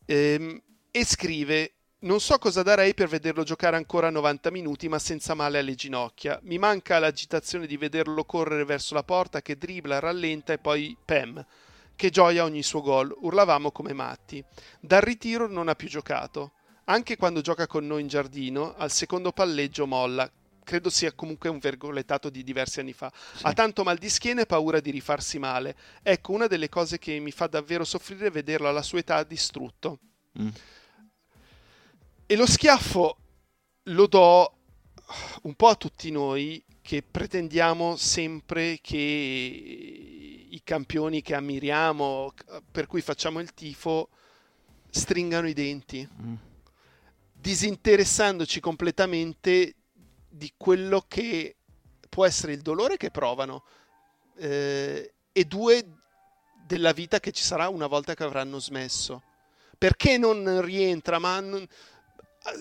Ehm, e scrive: Non so cosa darei per vederlo giocare ancora 90 minuti, ma senza male alle ginocchia. Mi manca l'agitazione di vederlo correre verso la porta che dribbla, rallenta e poi pem. Che gioia ogni suo gol. Urlavamo come matti. Dal ritiro non ha più giocato. Anche quando gioca con noi in giardino, al secondo palleggio molla. Credo sia comunque un vergolettato di diversi anni fa. Ha tanto mal di schiena e paura di rifarsi male. Ecco, una delle cose che mi fa davvero soffrire è vederlo alla sua età distrutto. Mm. E lo schiaffo lo do un po' a tutti noi che pretendiamo sempre che i campioni che ammiriamo, per cui facciamo il tifo, stringano i denti, Mm. disinteressandoci completamente di quello che può essere il dolore che provano eh, e due della vita che ci sarà una volta che avranno smesso. Perché non rientra? Ma non-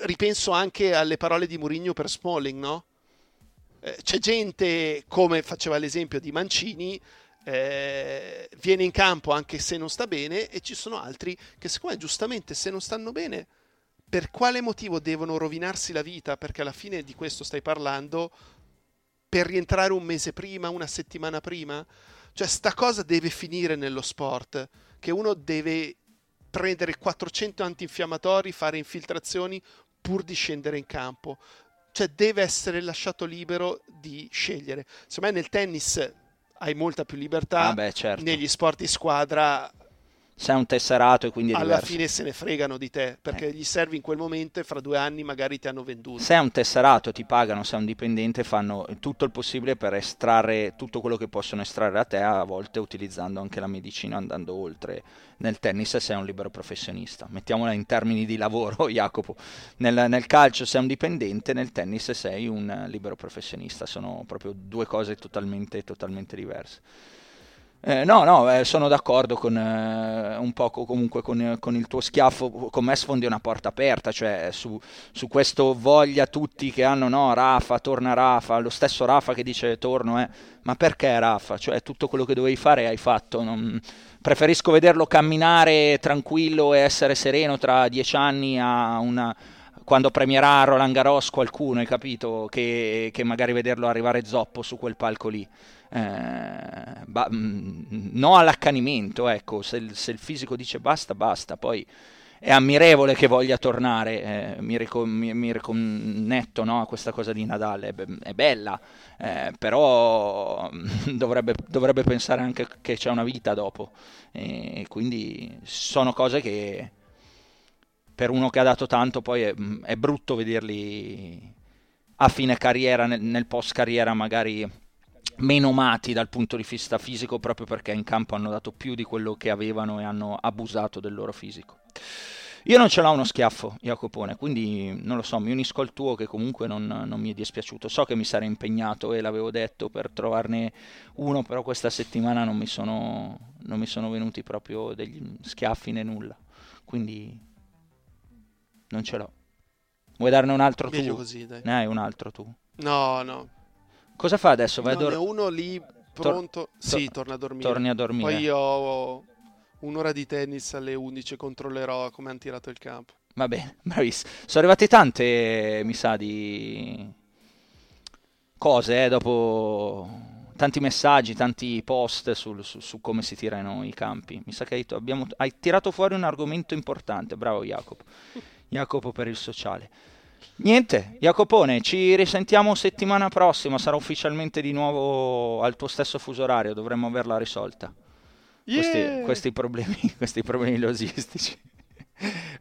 ripenso anche alle parole di Mourinho per Smalling, no? Eh, c'è gente, come faceva l'esempio di Mancini, eh, viene in campo anche se non sta bene, e ci sono altri che, secondo me, giustamente, se non stanno bene, per quale motivo devono rovinarsi la vita? Perché alla fine di questo stai parlando per rientrare un mese prima, una settimana prima? Cioè, sta cosa deve finire nello sport, che uno deve prendere 400 antinfiammatori, fare infiltrazioni pur di scendere in campo. Cioè, deve essere lasciato libero di scegliere. Secondo me nel tennis hai molta più libertà, ah beh, certo. negli sport di squadra sei un tesserato e quindi è alla diverso. fine se ne fregano di te perché eh. gli servi in quel momento e fra due anni magari ti hanno venduto. Sei un tesserato, ti pagano, sei un dipendente, fanno tutto il possibile per estrarre tutto quello che possono estrarre da te, a volte utilizzando anche la medicina andando oltre. Nel tennis sei un libero professionista, mettiamola in termini di lavoro, Jacopo. Nel, nel calcio sei un dipendente, nel tennis sei un libero professionista, sono proprio due cose totalmente, totalmente diverse. Eh, no, no, eh, sono d'accordo con eh, un po' comunque con, con, il tuo schiaffo, con me sfondi una porta aperta, cioè su, su, questo voglia tutti che hanno, no, Rafa, torna Rafa, lo stesso Rafa che dice torno, eh, ma perché Rafa? Cioè tutto quello che dovevi fare hai fatto, non... preferisco vederlo camminare tranquillo e essere sereno tra dieci anni a una quando premierà Roland Garros qualcuno, hai capito? Che, che magari vederlo arrivare zoppo su quel palco lì eh, ba- mm, no all'accanimento, ecco, se il, se il, fisico dice basta, basta, poi è ammirevole che voglia tornare, eh, mi, ricon- mi, mi, riconnetto no, a questa cosa di Nadal, è, be- è bella, eh, però dovrebbe, dovrebbe, pensare anche che c'è una vita dopo, e quindi sono cose che per uno che ha dato tanto poi è, è brutto vederli a fine carriera, nel, nel post carriera magari meno mati dal punto di vista fisico proprio perché in campo hanno dato più di quello che avevano e hanno abusato del loro fisico. Io non ce l'ho uno schiaffo, Jacopone, quindi non lo so, mi unisco al tuo che comunque non, non, mi è dispiaciuto. So che mi sarei impegnato e l'avevo detto per trovarne uno, però questa settimana non mi sono, non mi sono venuti proprio degli schiaffi né nulla. Quindi non ce l'ho. Vuoi darne un altro Meglio tu? così, dai. Ne hai un altro tu? No, no. Cosa fa adesso? Vai no, a dormire? uno lì pronto. Tor- sì, torna a dormire. Torni a dormire. Poi io ho un'ora di tennis alle 11, controllerò come hanno tirato il campo. Va bene, bravissimo. Sono arrivate tante, mi sa, di cose, eh, dopo tanti messaggi, tanti post sul, su, su, come si tirano i campi. Mi sa che hai, abbiamo, hai tirato fuori un argomento importante, bravo Jacopo. Jacopo per il sociale. Niente, Jacopone, ci risentiamo settimana prossima, sarà ufficialmente di nuovo al tuo stesso fuso orario, dovremmo averla risolta. Yeah. Questi, questi, problemi, questi problemi logistici.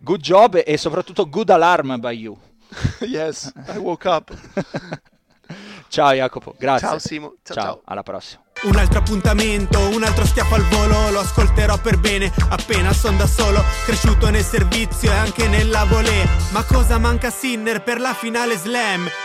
Good job e soprattutto good alarm by you. yes, I woke up. ciao Jacopo, grazie. Ciao Simo, ciao, ciao. ciao. alla prossima. Un altro appuntamento, un altro schiaffo al volo, lo ascolterò per bene, appena son da solo, cresciuto nel servizio e anche nella volée. Ma cosa manca a Sinner per la finale slam?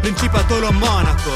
Principatolo Monaco